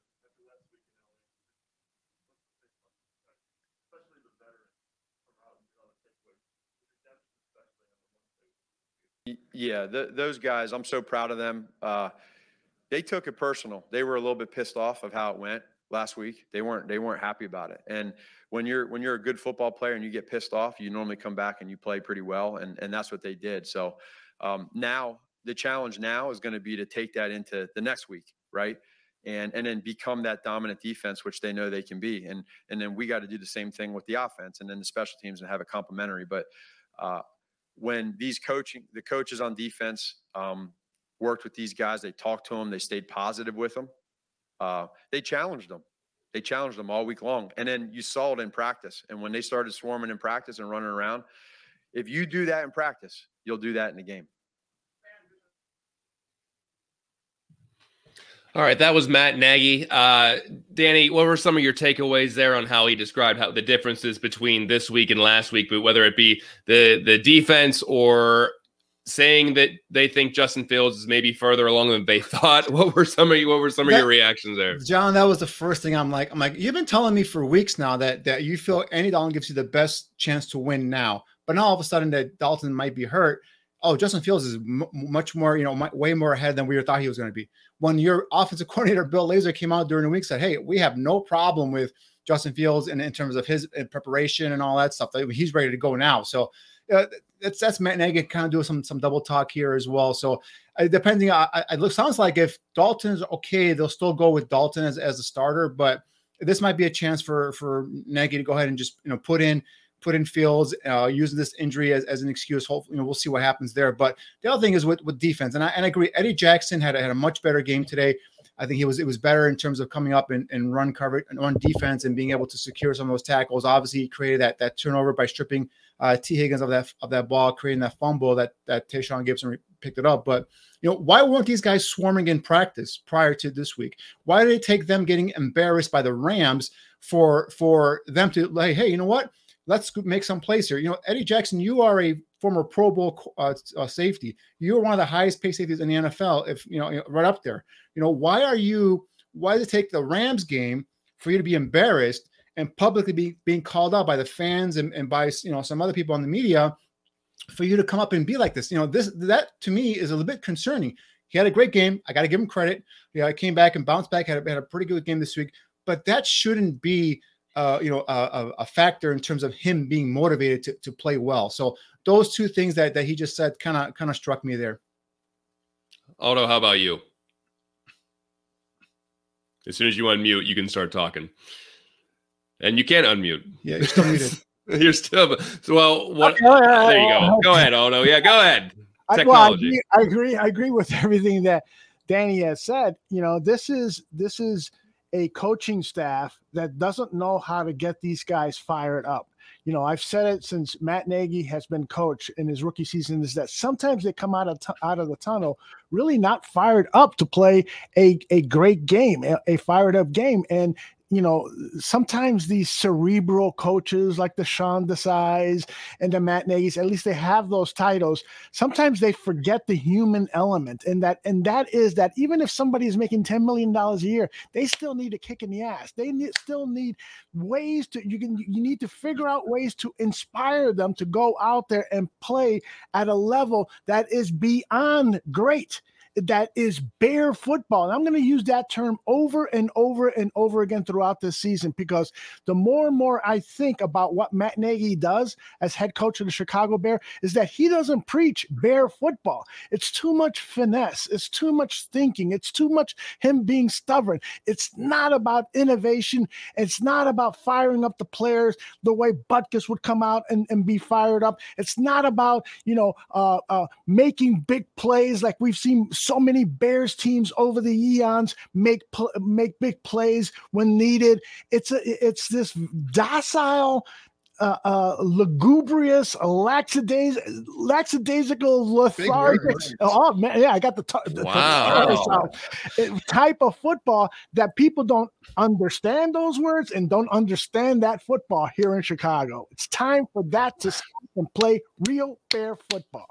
S4: Yeah, those guys, I'm so proud of them. Uh, they took it personal. They were a little bit pissed off of how it went last week. They weren't they weren't happy about it. And when you're when you're a good football player and you get pissed off, you normally come back and you play pretty well. And and that's what they did. So um, now the challenge now is going to be to take that into the next week, right? And and then become that dominant defense, which they know they can be. And and then we got to do the same thing with the offense and then the special teams and have it complementary. But uh, when these coaching the coaches on defense um, worked with these guys, they talked to them, they stayed positive with them. Uh, they challenged them. They challenged them all week long, and then you saw it in practice. And when they started swarming in practice and running around, if you do that in practice, you'll do that in the game.
S1: All right, that was Matt Nagy. Uh, Danny, what were some of your takeaways there on how he described how the differences between this week and last week, but whether it be the the defense or saying that they think Justin Fields is maybe further along than they thought? What were some of you, what were some that, of your reactions there,
S3: John? That was the first thing I'm like, I'm like, you've been telling me for weeks now that that you feel Andy Dalton gives you the best chance to win now, but now all of a sudden that Dalton might be hurt oh, Justin Fields is m- much more, you know, way more ahead than we thought he was going to be. When your offensive coordinator Bill Lazor came out during the week said, "Hey, we have no problem with Justin Fields in, in terms of his preparation and all that stuff. He's ready to go now." So uh, that's that's Matt Nagy kind of doing some some double talk here as well. So uh, depending, uh, it looks sounds like if Dalton's okay, they'll still go with Dalton as as a starter, but this might be a chance for for Nagy to go ahead and just you know put in put in Fields uh, using this injury as, as an excuse. Hopefully, you know, we'll see what happens there. But the other thing is with, with defense, and I, and I agree. Eddie Jackson had a, had a much better game today. I think he was it was better in terms of coming up and, and run coverage and run defense and being able to secure some of those tackles. Obviously, he created that that turnover by stripping uh, Tee Higgins of that of that ball, creating that fumble that that Tashaun Gipson picked it up. But you know, why weren't these guys swarming in practice prior to this week? Why did it take them getting embarrassed by the Rams for for them to like, hey, you know what? Let's make some plays here. You know, Eddie Jackson, you are a former Pro Bowl uh, uh, safety. You're one of the highest paid safeties in the NFL, if you know, right up there. You know, why are you? Why does it take the Rams game for you to be embarrassed and publicly be being called out by the fans and, and by you know some other people on the media for you to come up and be like this? You know, this that to me is a little bit concerning. He had a great game. I got to give him credit. Yeah, I came back and bounced back. Had a, had a pretty good game this week, but that shouldn't be uh, you know, a, a, factor in terms of him being motivated to, to play well. So those two things that, that he just said kind of kind of struck me there.
S1: Aldo, how about you? As soon as you unmute, you can start talking, and you can't unmute.
S3: Yeah, you're still muted.
S1: you're still well. What? Okay, there you go. Go ahead, Aldo. Yeah, go ahead.
S2: Technology. I, well, I, agree, I agree. I agree with everything that Danny has said. You know, this is this is a coaching staff that doesn't know how to get these guys fired up. You know, I've said it since Matt Nagy has been coach in his rookie season is that sometimes they come out of out of the tunnel really not fired up to play a, a great game, a, a fired up game. And you know, sometimes these cerebral coaches like the Sean Desai's and the Matt Nagy's, at least they have those titles. Sometimes they forget the human element, and that and that is that even if somebody is making ten million dollars a year, they still need a kick in the ass. They need, still need ways to you can you need to figure out ways to inspire them to go out there and play at a level that is beyond great that is bear football. And I'm going to use that term over and over and over again throughout this season because the more and more I think about what Matt Nagy does as head coach of the Chicago Bear is that he doesn't preach bear football. It's too much finesse. It's too much thinking. It's too much him being stubborn. It's not about innovation. It's not about firing up the players the way Butkus would come out and, and be fired up. It's not about, you know, uh, uh, making big plays like we've seen so many Bears teams over the eons make pl- make big plays when needed. It's a it's this docile uh, uh, lugubrious, laxidaz- lackadaisical, lethargic. Oh man, yeah, I got the, t-
S1: wow.
S2: the type of football that people don't understand those words and don't understand that football here in Chicago. It's time for that to stop and play real fair football.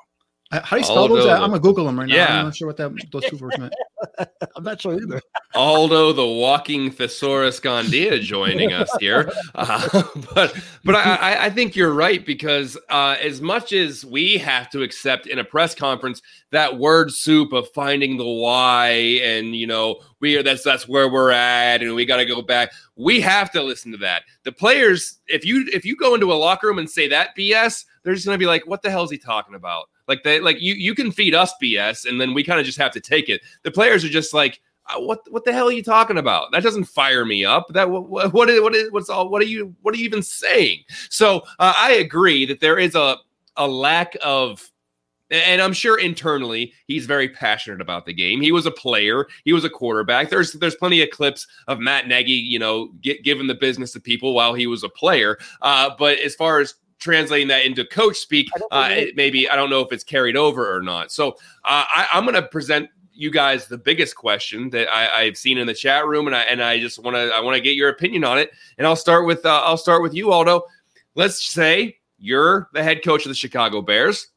S3: How do you spell Aldo those? I'm gonna Google them right now. Yeah. I'm not sure what that those two words meant.
S2: I'm not sure either.
S1: Aldo, the walking thesaurus Gandia, joining us here. Uh, but but I, I think you're right because uh, as much as we have to accept in a press conference that word soup of finding the why and you know we are that's that's where we're at and we got to go back. We have to listen to that. The players, if you if you go into a locker room and say that BS, they're just gonna be like, "What the hell is he talking about?" Like they like you you can feed us BS and then we kind of just have to take it. The players are just like uh, what what the hell are you talking about? That doesn't fire me up. That what what is what is what's all what are you what are you even saying? So uh, I agree that there is a a lack of and I'm sure internally he's very passionate about the game. He was a player, he was a quarterback. There's there's plenty of clips of Matt Nagy, you know, get, giving the business to people while he was a player. Uh, but as far as translating that into coach speak, uh, it, maybe I don't know if it's carried over or not. So uh, I, I'm going to present you guys the biggest question that I, have seen in the chat room, and I and I just want to I want to get your opinion on it. And I'll start with uh, I'll start with you, Aldo. Let's say you're the head coach of the Chicago Bears.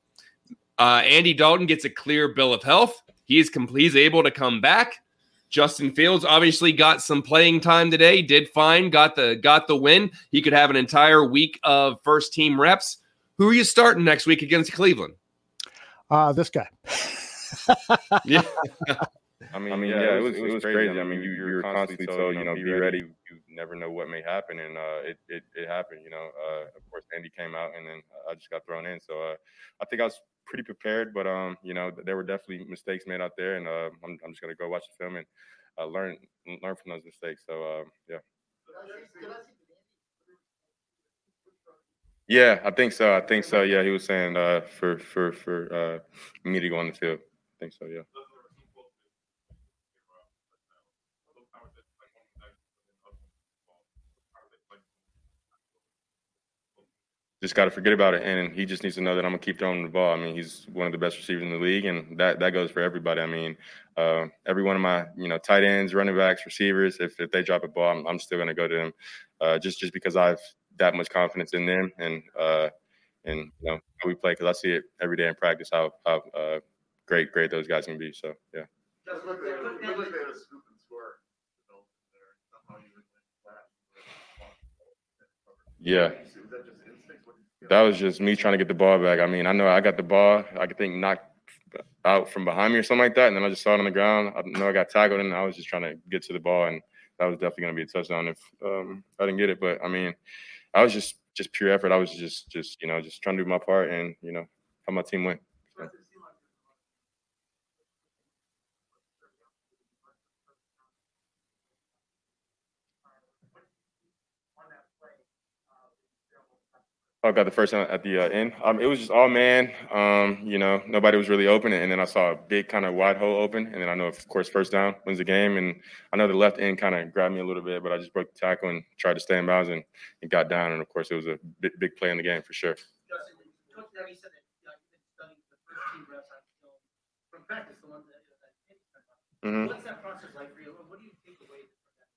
S1: Uh, Andy Dalton gets a clear bill of health. He's he's able to come back. Justin Fields obviously got some playing time today, did fine, got the got the win. He could have an entire week of first team reps. Who are you starting next week against Cleveland?
S2: Uh this guy.
S5: yeah. I mean, I mean, yeah, yeah it, was, it was crazy. crazy. I mean, you, you're constantly told, you know, be ready. You never know what may happen, and uh, it, it, it happened. You know, uh, of course, Andy came out, and then I just got thrown in. So uh, I think I was pretty prepared, but um, you know, there were definitely mistakes made out there, and uh, I'm, I'm just gonna go watch the film and uh, learn learn from those mistakes. So uh, yeah. Yeah, I think so. I think so. Yeah, he was saying uh, for for for uh, me to go on the field. I think so. Yeah. Just got to forget about it. And he just needs to know that I'm gonna keep throwing the ball. I mean, he's one of the best receivers in the league, and that that goes for everybody. I mean, uh, every one of my you know tight ends, running backs, receivers, if if they drop a ball, I'm, I'm still gonna go to them, uh, just just because I've that much confidence in them and uh, and you know how we play because I see it every day in practice how how uh, great great those guys can be. So yeah. Yeah that was just me trying to get the ball back. I mean, I know I got the ball. I could think knocked out from behind me or something like that, and then I just saw it on the ground. I know I got tackled, and I was just trying to get to the ball, and that was definitely going to be a touchdown if um, I didn't get it. But I mean, I was just just pure effort. I was just just you know just trying to do my part and you know help my team win. I got the first one at the uh, end. Um, it was just all man. Um, you know, nobody was really open, and then I saw a big kind of wide hole open, and then I know, of course, first down wins the game. And I know the left end kind of grabbed me a little bit, but I just broke the tackle and tried to stay in bounds and, and got down. And of course, it was a big, big play in the game for sure. Mm-hmm. What's that process like for you? What do you take away from that?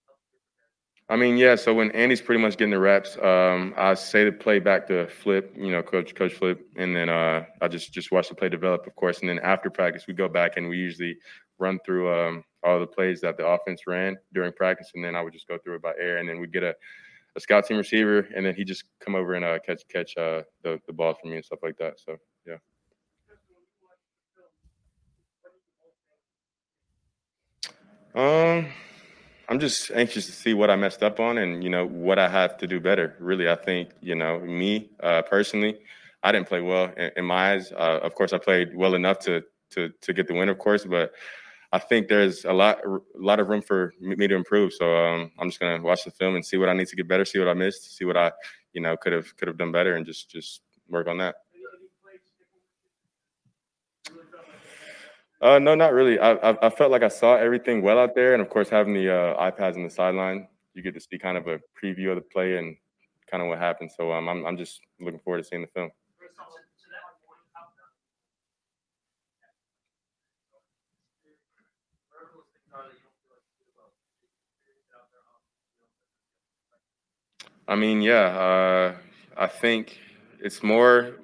S5: I mean, yeah. So when Andy's pretty much getting the reps, um, I say to play back to Flip, you know, Coach Coach Flip, and then uh, I just just watch the play develop, of course. And then after practice, we go back and we usually run through um, all the plays that the offense ran during practice, and then I would just go through it by air, and then we get a, a scout team receiver, and then he just come over and uh, catch catch uh, the the balls for me and stuff like that. So yeah. Um. I'm just anxious to see what I messed up on and you know what I have to do better. Really, I think you know me uh, personally, I didn't play well in, in my eyes. Uh, of course, I played well enough to to to get the win, of course, but I think there's a lot a lot of room for me to improve. So um, I'm just gonna watch the film and see what I need to get better, see what I missed, see what I you know could have could have done better, and just just work on that. Uh, no, not really. I, I, I felt like I saw everything well out there, and of course, having the uh, iPads on the sideline, you get to see kind of a preview of the play and kind of what happened. So um, I'm I'm just looking forward to seeing the film. I mean, yeah, uh, I think it's more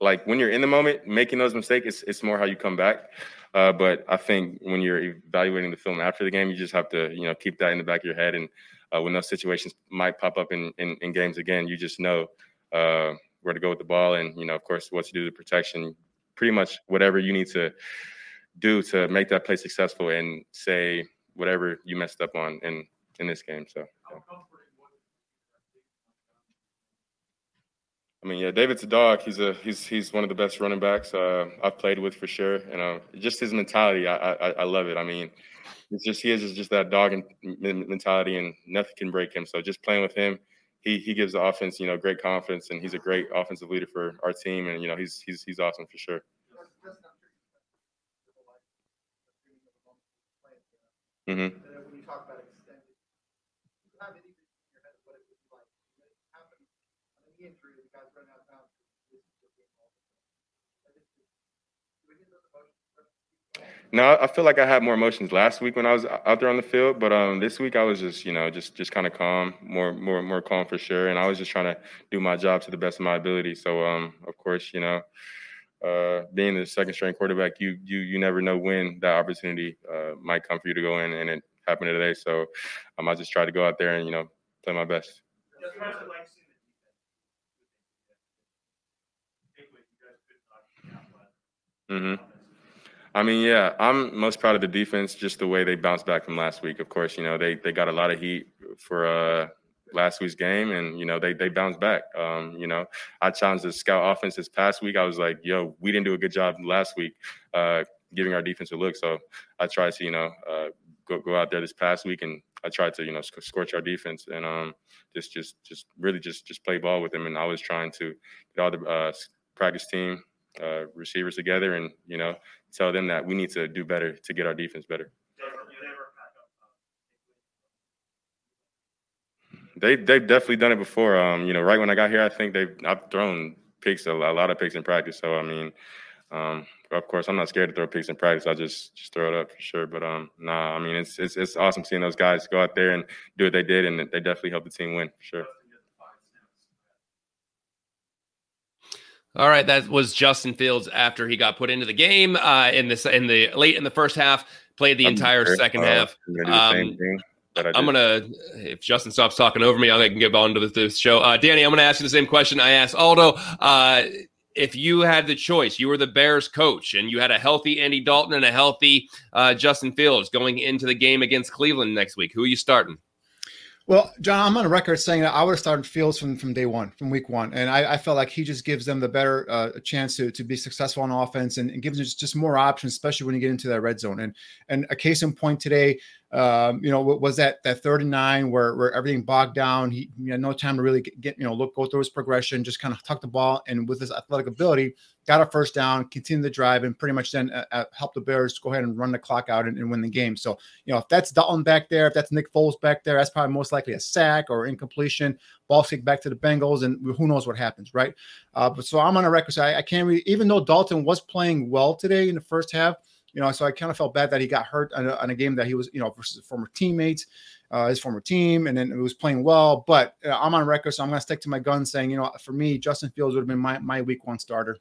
S5: like when you're in the moment making those mistakes, it's, it's more how you come back. Uh, but I think when you're evaluating the film after the game, you just have to, you know, keep that in the back of your head. And uh, when those situations might pop up in, in, in games again, you just know uh, where to go with the ball, and you know, of course, what to do to protection. Pretty much whatever you need to do to make that play successful, and say whatever you messed up on in in this game. So. Yeah. I mean, yeah, David's a dog. He's a he's he's one of the best running backs uh, I've played with for sure, and uh, just his mentality, I, I, I love it. I mean, it's just he is just that dog mentality, and nothing can break him. So just playing with him, he he gives the offense, you know, great confidence, and he's a great offensive leader for our team, and you know, he's he's he's awesome for sure. Mm-hmm. No, I feel like I had more emotions last week when I was out there on the field, but um, this week I was just, you know, just just kind of calm, more more more calm for sure, and I was just trying to do my job to the best of my ability. So, um, of course, you know, uh, being the second string quarterback, you you you never know when that opportunity uh, might come for you to go in, and it happened today. So, um, I just tried to go out there and you know play my best. Mm-hmm. I mean, yeah, I'm most proud of the defense, just the way they bounced back from last week. Of course, you know they they got a lot of heat for uh, last week's game, and you know they they bounced back. Um, you know, I challenged the scout offense this past week. I was like, "Yo, we didn't do a good job last week, uh, giving our defense a look." So I tried to, you know, uh, go go out there this past week, and I tried to, you know, scorch our defense, and um, just just just really just just play ball with them. And I was trying to get all the uh, practice team uh, receivers together and you know tell them that we need to do better to get our defense better. They they've definitely done it before. Um, you know, right when I got here, I think they've I've thrown picks a, a lot of picks in practice. So I mean, um, of course, I'm not scared to throw picks in practice. I just just throw it up for sure. But um, nah, I mean, it's it's it's awesome seeing those guys go out there and do what they did, and they definitely helped the team win for sure.
S1: All right, that was Justin Fields after he got put into the game uh, in this in the late in the first half, played the entire I'm second uh, half. Um, I'm gonna if Justin stops talking over me, I can get on to this show. Uh, Danny, I'm gonna ask you the same question I asked Aldo. Uh, if you had the choice, you were the Bears coach, and you had a healthy Andy Dalton and a healthy uh, Justin Fields going into the game against Cleveland next week, who are you starting?
S3: Well, John, I'm on record saying that I would have started Fields from, from day one, from week one, and I, I felt like he just gives them the better uh, chance to, to be successful on offense and, and gives them just, just more options, especially when you get into that red zone. And and a case in point today, um, you know, was that that 39 where where everything bogged down. He, he had no time to really get, you know look go through his progression, just kind of tuck the ball, and with his athletic ability, got a first down, continued the drive, and pretty much then uh, uh, helped the Bears go ahead and run the clock out and, and, win the game. So you know, if that's Dalton back there, if that's Nick Foles back there, that's probably most likely a sack or incompletion, ball kick back to the Bengals, and who knows what happens, right? Uh, but so I'm on a record. So I, I can't really, even though Dalton was playing well today in the first half. You know, so I kind of felt bad that he got hurt on a, on a game that he was, you know, versus former teammates. uh, his former team, and then it was playing well. But uh, I'm on record, so I'm going to stick to my gun, saying, you know, for me, Justin Fields would have been my, my week one starter.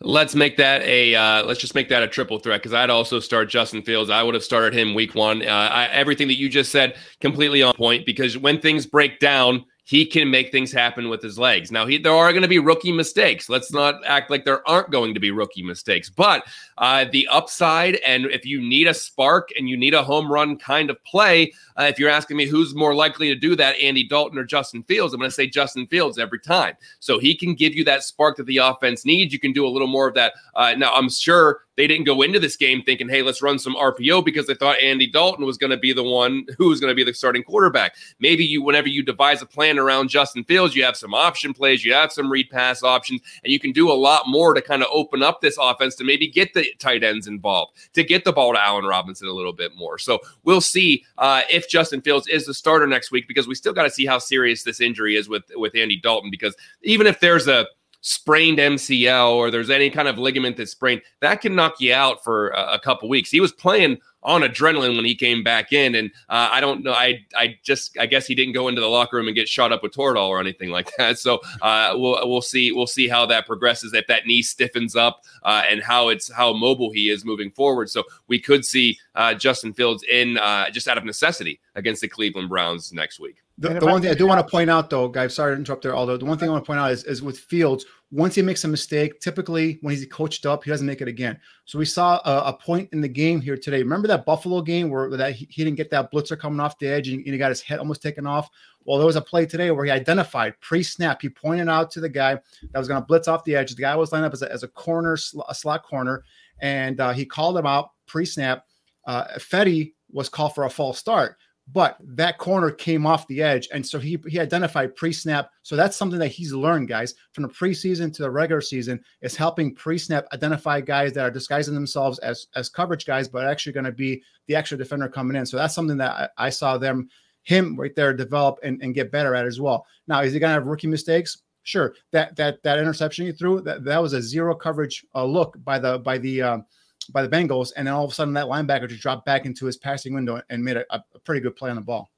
S1: Let's make that a uh, let's just make that a triple threat because I'd also start Justin Fields. I would have started him week one. Uh, I, everything that you just said completely on point because when things break down, he can make things happen with his legs. Now, he, there are going to be rookie mistakes. Let's not act like there aren't going to be rookie mistakes. But uh, the upside, and if you need a spark and you need a home run kind of play, uh, if you're asking me who's more likely to do that, Andy Dalton or Justin Fields, I'm going to say Justin Fields every time. So he can give you that spark that the offense needs. You can do a little more of that. Uh, now, I'm sure they didn't go into this game thinking, hey, let's run some RPO because they thought Andy Dalton was going to be the one who was going to be the starting quarterback. Maybe you, whenever you devise a plan around Justin Fields, you have some option plays, you have some read pass options, and you can do a lot more to kind of open up this offense to maybe get the tight ends involved, to get the ball to Allen Robinson a little bit more. So we'll see uh, if Justin Fields is the starter next week because we still got to see how serious this injury is with with Andy Dalton because even if there's a sprained MCL or there's any kind of ligament that's sprained, that can knock you out for a, a couple weeks. He was playing on adrenaline when he came back in, and uh, I don't know. I I just I guess he didn't go into the locker room and get shot up with Toradol or anything like that. So uh, we'll we'll see we'll see how that progresses if that knee stiffens up uh, and how it's how mobile he is moving forward. So we could see uh, Justin Fields in uh, just out of necessity against the Cleveland Browns next week.
S3: The, the one thing I do want to point out, though, guys, sorry to interrupt there. Although the one thing I want to point out is, is with Fields, once he makes a mistake, typically when he's coached up, he doesn't make it again. So we saw a, a point in the game here today. Remember that Buffalo game where that he, he, didn't get that blitzer coming off the edge and, and, he got his head almost taken off. Well, there was a play today where he identified pre-snap. He pointed out to the guy that was going to blitz off the edge. The guy was lined up as a, as a corner, a slot corner, and uh, he called him out pre-snap. Uh, Fetty was called for a false start but that corner came off the edge. And so he, he identified pre snap. So that's something that he's learned, guys, from the preseason to the regular season is helping pre snap identify guys that are disguising themselves as, as coverage guys, but actually going to be the extra defender coming in. So that's something that I, I saw them, him right there develop and, and get better at as well. Now, is he going to have rookie mistakes? Sure. That, that, that interception you threw, that, that was a zero coverage uh, look by the, by the, um, by the Bengals, and then all of a sudden that linebacker just dropped back into his passing window and made a, a pretty good play on the ball.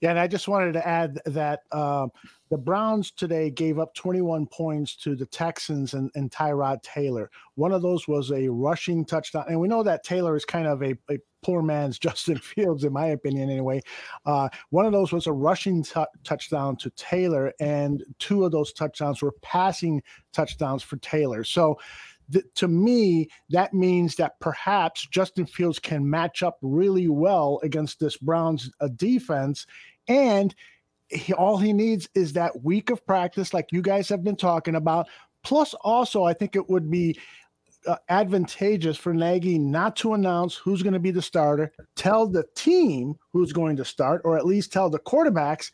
S2: Yeah, and I just wanted to add that uh, the Browns today gave up 21 points to the Texans and, and, Tyrod Taylor. One of those was a rushing touchdown, and we know that Taylor is kind of a, a poor man's Justin Fields, in my opinion, anyway. Uh, one of those was a rushing t- touchdown to Taylor, and two of those touchdowns were passing touchdowns for Taylor. So th- to me, that means that perhaps Justin Fields can match up really well against this Browns uh, defense. And he, all he needs is that week of practice, like you guys have been talking about. Plus, also, I think it would be uh, advantageous for Nagy not to announce who's going to be the starter, tell the team who's going to start, or at least tell the quarterbacks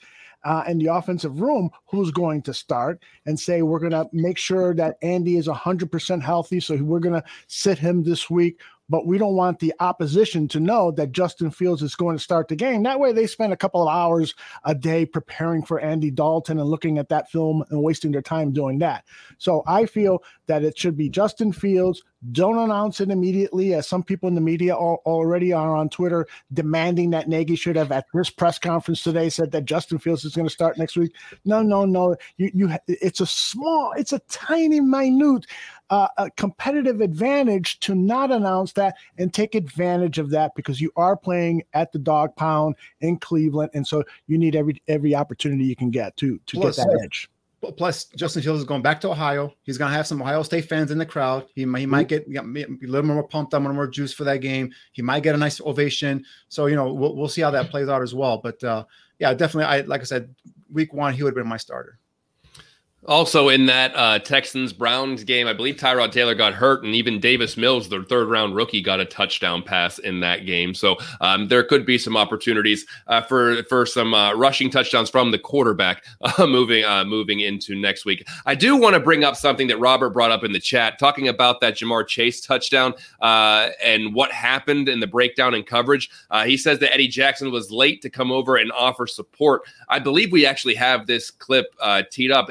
S2: uh, in the offensive room who's going to start and say, we're going to make sure that Andy is 100% healthy. So we're going to sit him this week but we don't want the opposition to know that Justin Fields is going to start the game. That way, they spend a couple of hours a day preparing for Andy Dalton and looking at that film and wasting their time doing that. So I feel that it should be Justin Fields. Don't announce it immediately, as some people in the media already are on Twitter demanding that Nagy should have at this press conference today said that Justin Fields is going to start next week. No, no, no. You, you, it's a small, it's a tiny, minute uh, a competitive advantage to not announce that and take advantage of that because you are playing at the dog pound in Cleveland, and so you need every every opportunity you can get to to plus, get that edge.
S3: Plus, Justin Fields is going back to Ohio. He's going to have some Ohio State fans in the crowd. He, he might get, get a little more pumped up, a little more juice for that game. He might get a nice ovation. So you know, we'll, we'll see how that plays out as well. But uh, yeah, definitely. I like I said, week one he would have been my starter.
S1: Also, in that uh, Texans Browns game, I believe Tyrod Taylor got hurt, and even Davis Mills, their third round rookie, got a touchdown pass in that game. So um, there could be some opportunities uh, for for some uh, rushing touchdowns from the quarterback uh, moving uh, moving into next week. I do want to bring up something that Robert brought up in the chat, talking about that Ja'Marr Chase touchdown uh, and what happened in the breakdown and coverage. he says that Eddie Jackson was late to come over and offer support. I believe we actually have this clip teed up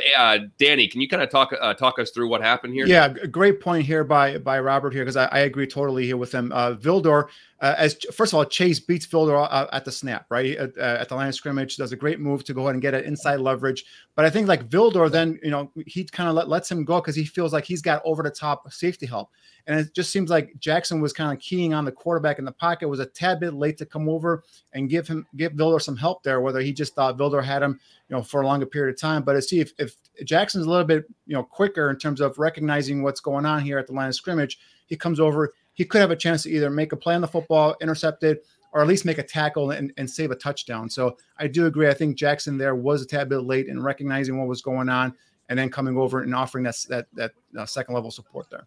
S1: Danny, can you kind of talk uh, talk us through what happened here?
S3: Yeah, great point here by by Robert here because I, I, agree totally here with him. Uh, Vildor, uh, as first of all, Chase beats Vildor uh, at the snap, right at, uh, at, the line of scrimmage, does a great move to go ahead and get an inside leverage. But I think like Vildor, then you know he kind of let, lets him go because he feels like he's got over the top safety help. And it just seems like Jackson was kind of keying on the quarterback in the pocket, was a tad bit late to come over and give him give Vildor some help there, whether he just thought Vildor had him, you know, for a longer period of time. But to see if, if Jackson's a little bit, you know, quicker in terms of recognizing what's going on here at the line of scrimmage, he comes over, he could have a chance to either make a play on the football, intercept it, or at least make a tackle and, and save a touchdown. So I do agree. I think Jackson there was a tad bit late in recognizing what was going on and then coming over and offering that that, that uh, second level support there.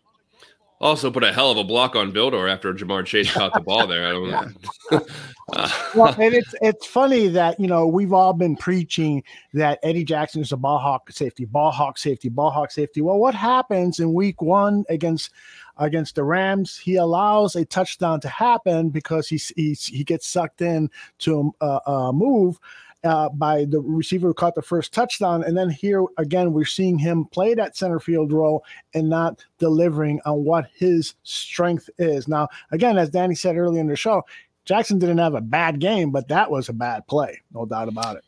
S1: Also put a hell of a block on Vildor after Ja'Marr Chase caught the ball there. I don't know.
S2: uh, well, and it's it's funny that you know we've all been preaching that Eddie Jackson is a ball hawk safety, ball hawk safety, ball hawk safety. Well, what happens in week one against against the Rams? He allows a touchdown to happen because he's, he's he gets sucked in to a, a move uh, by the receiver who caught the first touchdown. And then here again, we're seeing him play that center field role and not delivering on what his strength is. Now, again, as Danny said earlier in the show, Jackson didn't have a bad game, but that was a bad play, no doubt about it.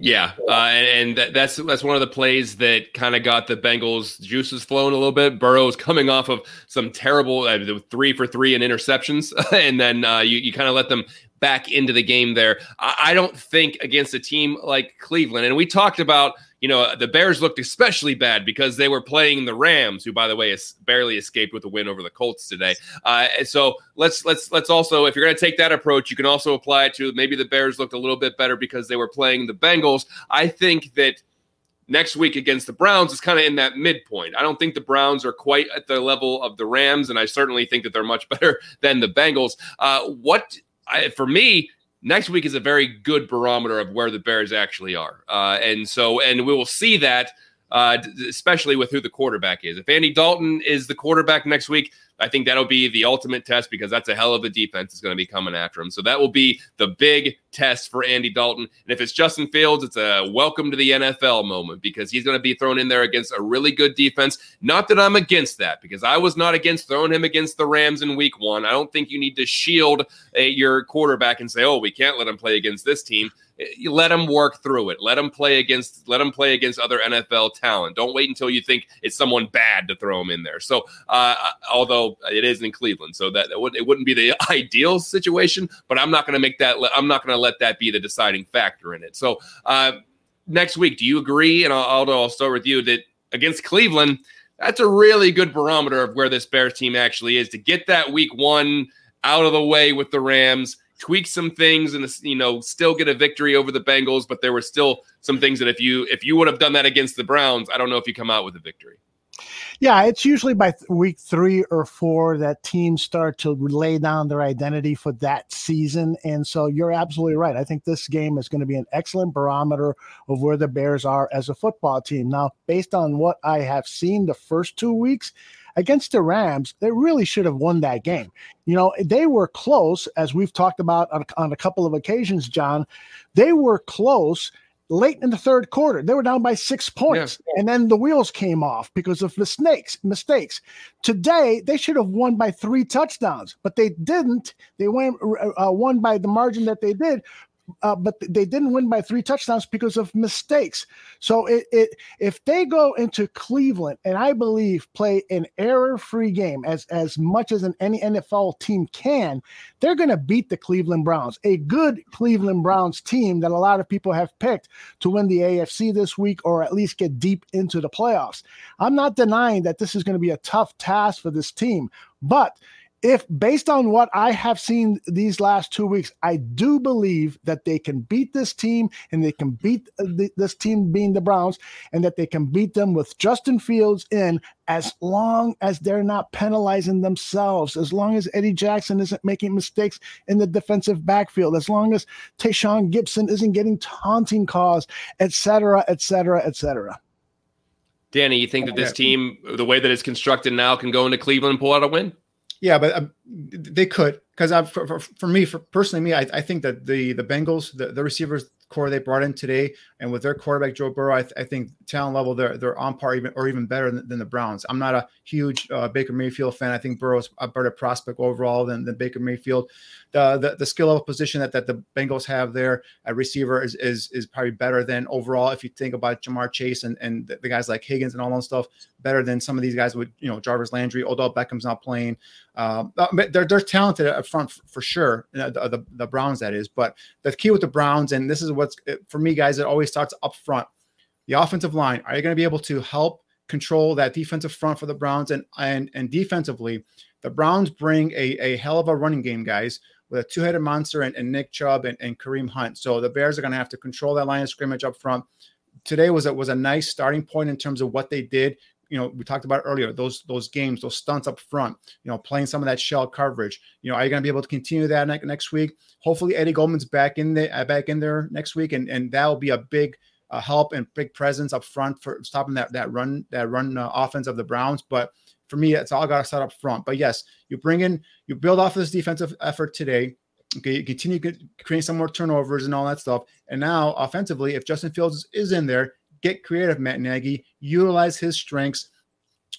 S1: Yeah, uh, and, that's that's one of the plays that kind of got the Bengals juices flowing a little bit. Burrow's coming off of some terrible uh, three for three in interceptions, and then uh, you you kind of let them back into the game there. I, I don't think against a team like Cleveland, and we talked about you know the Bears looked especially bad because they were playing the Rams, who by the way has barely escaped with a win over the Colts today. Uh, so let's let's let's also if you're going to take that approach, you can also apply it to maybe the Bears looked a little bit better because they were playing the Bengals. I think that next week against the Browns is kind of in that midpoint. I don't think the Browns are quite at the level of the Rams, and I certainly think that they're much better than the Bengals. Uh, what I, for me, next week is a very good barometer of where the Bears actually are. Uh, and so, and we will see that, uh, especially with who the quarterback is. If Andy Dalton is the quarterback next week, I think that'll be the ultimate test because that's a hell of a defense that's going to be coming after him. So that will be the big test for Andy Dalton. And if it's Justin Fields, it's a welcome to the NFL moment because he's going to be thrown in there against a really good defense. Not that I'm against that because I was not against throwing him against the Rams in week one. I don't think you need to shield a, uh, your quarterback and say, oh, we can't let him play against this team you let them work through it. Let them play against let them play against other NFL talent. Don't wait until you think it's someone bad to throw them in there. So, uh, although it is in Cleveland, so that it, would, it wouldn't be the ideal situation, but I'm not going to make that. I'm not going to let that be the deciding factor in it. So, uh, next week, do you agree? And Aldo, I'll start with you that against Cleveland, that's a really good barometer of where this Bears team actually is to get that week one out of the way with the Rams tweak some things and you know still get a victory over the Bengals, but there were still some things that if you if you would have done that against the Browns, I don't know if you come out with a victory.
S2: Yeah, it's usually by th- week three or four that teams start to lay down their identity for that season. And so you're absolutely right. I think this game is going to be an excellent barometer of where the Bears are as a football team. Now, based on what I have seen the first two weeks, against the Rams, they really should have won that game. You know, they were close, as we've talked about on, on a couple of occasions, John. They were close late in the third quarter. They were down by six points, yeah. and then the wheels came off because of mistakes. Mistakes. Today, they should have won by three touchdowns, but they didn't. They went uh, won by the margin that they did uh, but they didn't win by three touchdowns because of mistakes. So it, it if they go into Cleveland and I believe play an error-free game as as much as an any NFL team can, they're going to beat the Cleveland Browns, a good Cleveland Browns team that a lot of people have picked to win the AFC this week or at least get deep into the playoffs. I'm not denying that this is going to be a tough task for this team, but if based on what I have seen these last two weeks, I do believe that they can beat this team and they can beat uh, the, this team being the Browns and that they can beat them with Justin Fields in as long as they're not penalizing themselves, as long as Eddie Jackson isn't making mistakes in the defensive backfield, as long as Tashaun Gipson isn't getting taunting calls, et cetera, et cetera, et cetera.
S1: Danny, you think that this team, the way that it's constructed now, can go into Cleveland and pull out a win?
S3: Yeah, but um, they could because for, for, for, me, for personally me, I, I think that the the Bengals, the, the receivers corps they brought in today, and with their quarterback Joe Burrow, I, th- I think talent level they're they're on par even or even better than, than the Browns. I'm not a huge uh, Baker Mayfield fan. I think Burrow's a better prospect overall than, than Baker Mayfield. The, the the skill level position that, that the Bengals have there at receiver is, is is probably better than overall. If you think about Ja'Marr Chase and and the, the guys like Higgins and all that stuff, better than some of these guys with you know Jarvis Landry, Odell Beckham's not playing. Um, uh, they're they're talented up front for, for sure. The, the, the Browns that is, but the key with the Browns and this is what's for me, guys. It always starts up front. The offensive line. Are you going to be able to help control that defensive front for the Browns and and and defensively? The Browns bring a, a hell of a running game, guys with a two-headed monster and, and Nick Chubb and, and Kareem Hunt. So the Bears are going to have to control that line of scrimmage up front. Today was a, was a nice starting point in terms of what they did. You know, we talked about earlier those those games, those stunts up front. You know, playing some of that shell coverage. You know, are you going to be able to continue that next week? Hopefully, Eddie Goldman's back in there, uh, back in there next week, and and that will be a big uh, help and big presence up front for stopping that that run that run uh, offense of the Browns. But for me, it's all got to start up front. But yes, you bring in, you build off of this defensive effort today. Okay, you continue creating some more turnovers and all that stuff. And now, offensively, if Justin Fields is in there, get creative, Matt Nagy, utilize his strengths,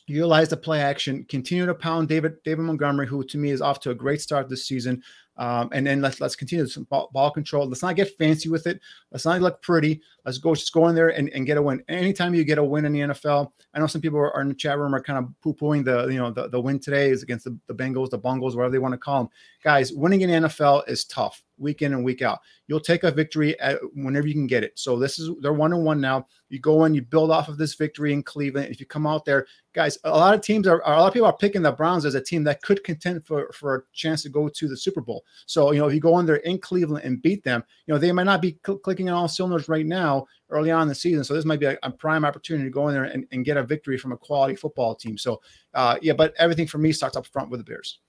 S3: utilize the play action, continue to pound David David Montgomery, who to me is off to a great start this season. Um, and then let's let's continue some ball, ball, control. Let's not get fancy with it. Let's not look pretty. Let's go just go in there and, and get a win. Anytime you get a win in the NFL, I know some people are, are in the chat room are kind of poo pooing the you know the, the win today is against the, the Bengals, the Bungles, whatever they want to call them. Guys, winning in the NFL is tough week in and week out. You'll take a victory at, whenever you can get it. So this is they're one on one now. You go in, you build off of this victory in Cleveland. If you come out there, guys, a lot of teams are a lot of people are picking the Browns as a team that could contend for for a chance to go to the Super Bowl. So you know if you go in there in Cleveland and beat them, you know they might not be cl- clicking on all cylinders right now early on in the season. So this might be a, a prime opportunity to go in there and, and, get a victory from a quality football team. So uh, yeah, but everything for me starts up front with the Bears.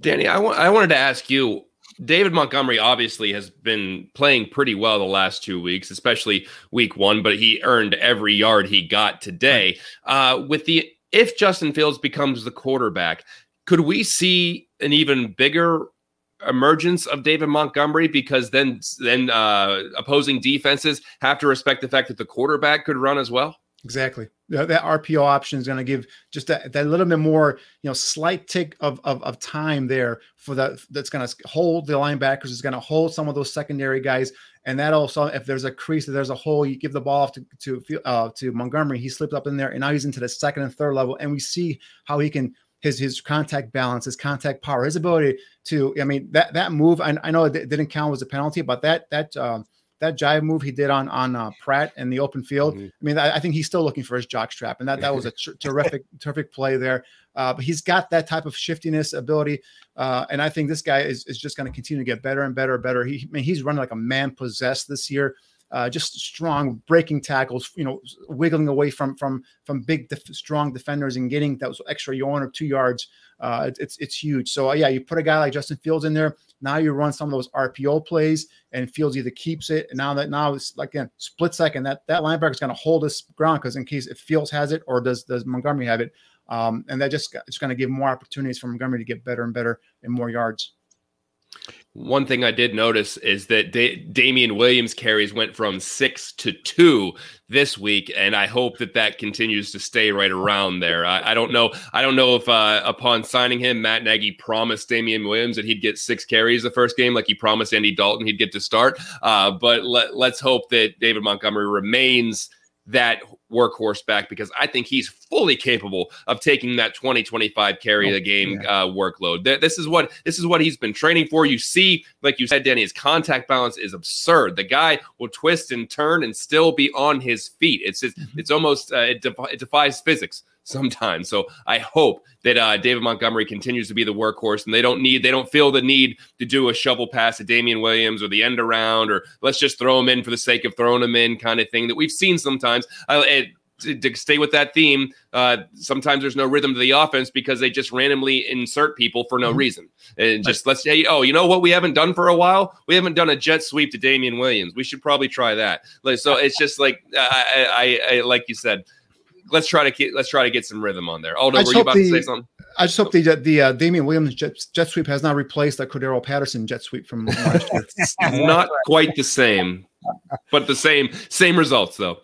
S1: Danny, I, w- I wanted to ask you David Montgomery obviously has been playing pretty well the last two weeks, especially week one, but he earned every yard he got today. Uh, with the if Justin Fields becomes the quarterback, could we see an even bigger emergence of David Montgomery because then then uh, opposing defenses have to respect the fact that the quarterback could run as well?
S3: Exactly. That, RPO option is going to give just that, that little bit more, you know, slight tick of, of, of time there for that. That's going to hold the linebackers. It's going to hold some of those secondary guys, and that also, if there's a crease, if there's a hole, you give the ball off to to uh, to Montgomery. He slipped up in there, and now he's into the second and third level, and we see how he can his his contact balance, his contact power, his ability to. I mean that that move. I, I know it didn't count as a penalty, but that that. Um, that jive move he did on on uh, Pratt in the open field. Mm-hmm. I mean, I, I, think he's still looking for his jock strap, and that that was a tr- terrific terrific play there. Uh, but he's got that type of shiftiness ability, uh, and I think this guy is is just going to continue to get better and better and better. He I mean, he's running like a man possessed this year. Uh, just strong breaking tackles, you know, wiggling away from from from big def- strong defenders and getting those extra yard or two yards. Uh, it's it's huge. So uh, yeah, you put a guy like Justin Fields in there. Now you run some of those RPO plays, and Fields either keeps it, and now that now it's like again split second that that linebacker is going to hold his ground because in case if Fields has it or does does Montgomery have it, um, and that just it's going to give more opportunities for Montgomery to get better and better and more yards.
S1: One thing I did notice is that da- Damien Williams carries went from six to two this week, and I hope that that continues to stay right around there. I, I don't know. I don't know if uh, upon signing him, Matt Nagy promised Damien Williams that he'd get six carries the first game, like he promised Andy Dalton he'd get to start. Uh, but let, let's hope that David Montgomery remains that workhorse back because I think he's fully capable of taking that 20 25 carry oh, the game yeah. uh, workload. This is what this is what he's been training for. You see, like you said, Danny, his contact balance is absurd. The guy will twist and turn and still be on his feet. It's just, mm-hmm. it's almost uh, it, defi- it defies physics sometimes. So I hope that uh, David Montgomery continues to be the workhorse, and they don't need they don't feel the need to do a shovel pass to Damien Williams or the end around or let's just throw him in for the sake of throwing him in kind of thing that we've seen sometimes. Uh, it, to, to, stay with that theme, uh, sometimes there's no rhythm to the offense because they just randomly insert people for no mm-hmm. reason. And just let's say, oh, you know what we haven't done for a while? We haven't done a jet sweep to Damien Williams. We should probably try that. So it's just like I, I, I like you said, let's try to get let's try to get some rhythm on there. Aldo, were you about the, to say something?
S3: I just hope the the uh, Damien Williams jet, jet sweep has not replaced the Cordarrelle Patterson jet sweep from last year.
S1: not quite the same. but the same same results though.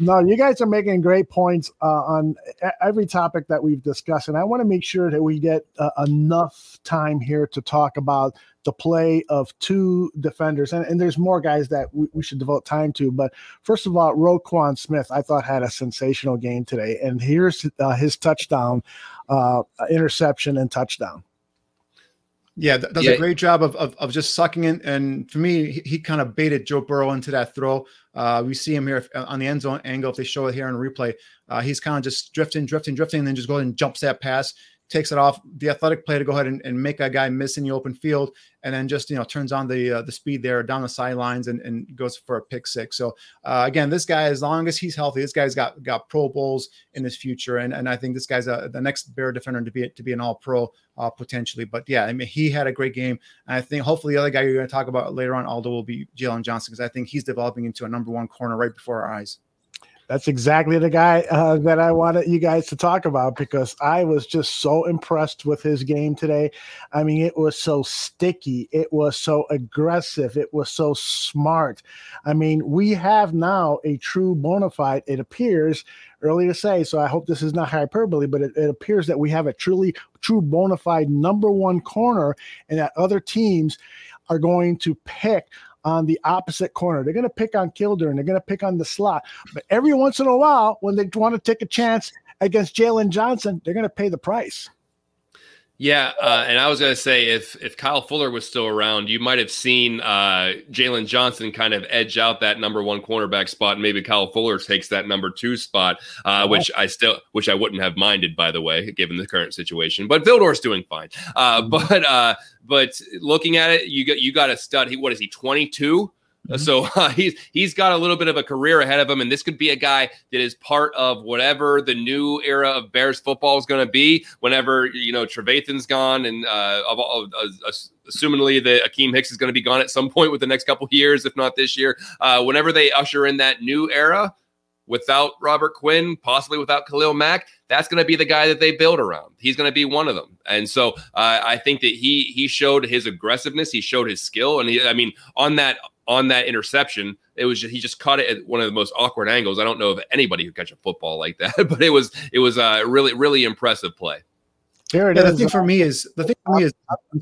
S2: No, you guys are making great points uh, on every topic that we've discussed, and I want to make sure that we get uh, enough time here to talk about the play of two defenders, and, and there's more guys that we, we, should devote time to. But first of all, Roquan Smith, I thought had a sensational game today, and here's uh, his touchdown, uh, interception, and touchdown.
S3: Yeah, does yeah. a great job of, of, of just sucking in. And for me, he, he, kind of baited Joe Burrow into that throw. Uh, we see him here uh, on the end zone angle. If they show it here in replay, uh, he's kind of just drifting, drifting, drifting, and then just goes and jumps that pass takes it off the athletic play to go ahead and, and make a guy miss in the open field, and then just you know turns on the uh, the speed there down the sidelines and, and goes for a pick six. So uh, again, this guy, as long as he's healthy, this guy's got got Pro Bowls in his future, and and I think this guy's a, the next Bear defender to be to be an All Pro uh, potentially. But yeah, I mean he had a great game, and I think hopefully the other guy you're going to talk about later on, Aldo, will be Jaylon Johnson because I think he's developing into a number one corner right before our eyes.
S2: That's exactly the guy uh, that I wanted you guys to talk about because I was just so impressed with his game today. I mean, it was so sticky, it was so aggressive, it was so smart. I mean, we have now a true bona fide, it appears early to say, so I hope this is not hyperbole, but it, it appears that we have a truly true bona fide number one corner and that other teams are going to pick on the opposite corner. They're going to pick on Vildor and they're going to pick on the slot. But every once in a while, when they want to take a chance against Jaylon Johnson, they're going to pay the price.
S1: Yeah, uh, and I was going to say if if Kyle Fuller was still around, you might have seen uh, Jaylon Johnson kind of edge out that number one cornerback spot, and maybe Kyle Fuller takes that number two spot, uh, which I still which I wouldn't have minded, by the way, given the current situation. But Vildor's doing fine. Uh, mm-hmm. But uh, but looking at it, you got you got a stud. He what is he twenty two? Mm-hmm. So uh, he's he's got a little bit of a career ahead of him, and this could be a guy that is part of whatever the new era of Bears football is going to be. Whenever you know Trevathan's gone, and uh, of, of, of, assumingly the Akiem Hicks is going to be gone at some point with the next couple years, if not this year. Uh, whenever they usher in that new era, without Robert Quinn, possibly without Khalil Mack, that's going to be the guy that they build around. He's going to be one of them. And so uh, I think that he he showed his aggressiveness, he showed his skill, and he, I mean on that on that interception, it was just, he just caught it at one of the most awkward angles. I don't know of anybody who catch a football like that, but it was it was a really really impressive play.
S3: Here it yeah, is. The thing for me is the thing for me is.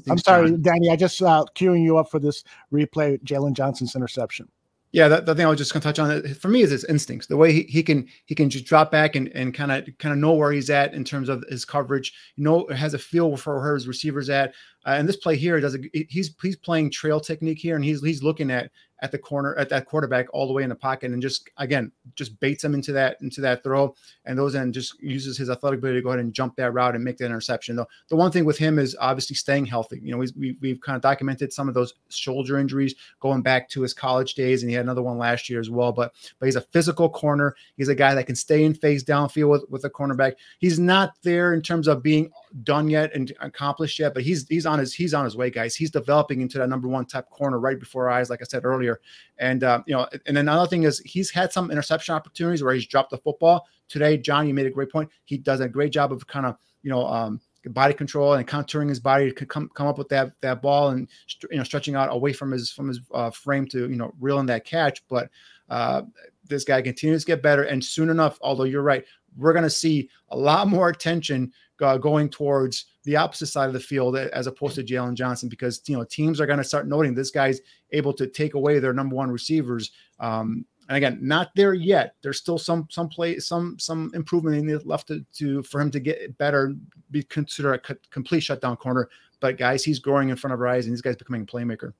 S2: I'm sorry, Danny. I just uh, queuing you up for this replay. Jaylon Johnson's interception.
S3: Yeah, that, the thing I was just going to touch on for me is his instincts. The way he, he can he can just drop back and and kind of kind of know where he's at in terms of his coverage. You know, has a feel for where his receivers at. Uh, and this play here does a, he's he's playing trail technique here, and he's he's looking at at the corner at that quarterback all the way in the pocket and just again just baits him into that into that throw and those and just uses his athletic ability to go ahead and jump that route and make that interception. Though the one thing with him is obviously staying healthy. You know, we, we, we've kind of documented some of those shoulder injuries going back to his college days, and he had another one last year as well. But but he's a physical corner. He's a guy that can stay in phase downfield with with a cornerback. He's not there in terms of being done yet and accomplished yet, but he's he's on his he's on his way, guys. He's developing into that number one type corner right before our eyes, like I said earlier. And uh, you know, and another thing is he's had some interception opportunities where he's dropped the football. Today, John, you made a great point. He does a great job of kind of you know um, body control and contouring his body to come come up with that that ball and you know stretching out away from his from his uh, frame to you know reel in that catch. But uh, this guy continues to get better, and soon enough, although you're right, we're going to see a lot more attention uh, going towards the opposite side of the field as opposed to Jaylon Johnson because you know teams are going to start noting this guy's able to take away their number one receivers. Um, and again, not there yet. There's still some some play some some improvement in the left to, to for him to get better, be considered a complete shutdown corner. But guys, he's growing in front of our eyes, and these guys becoming a playmaker.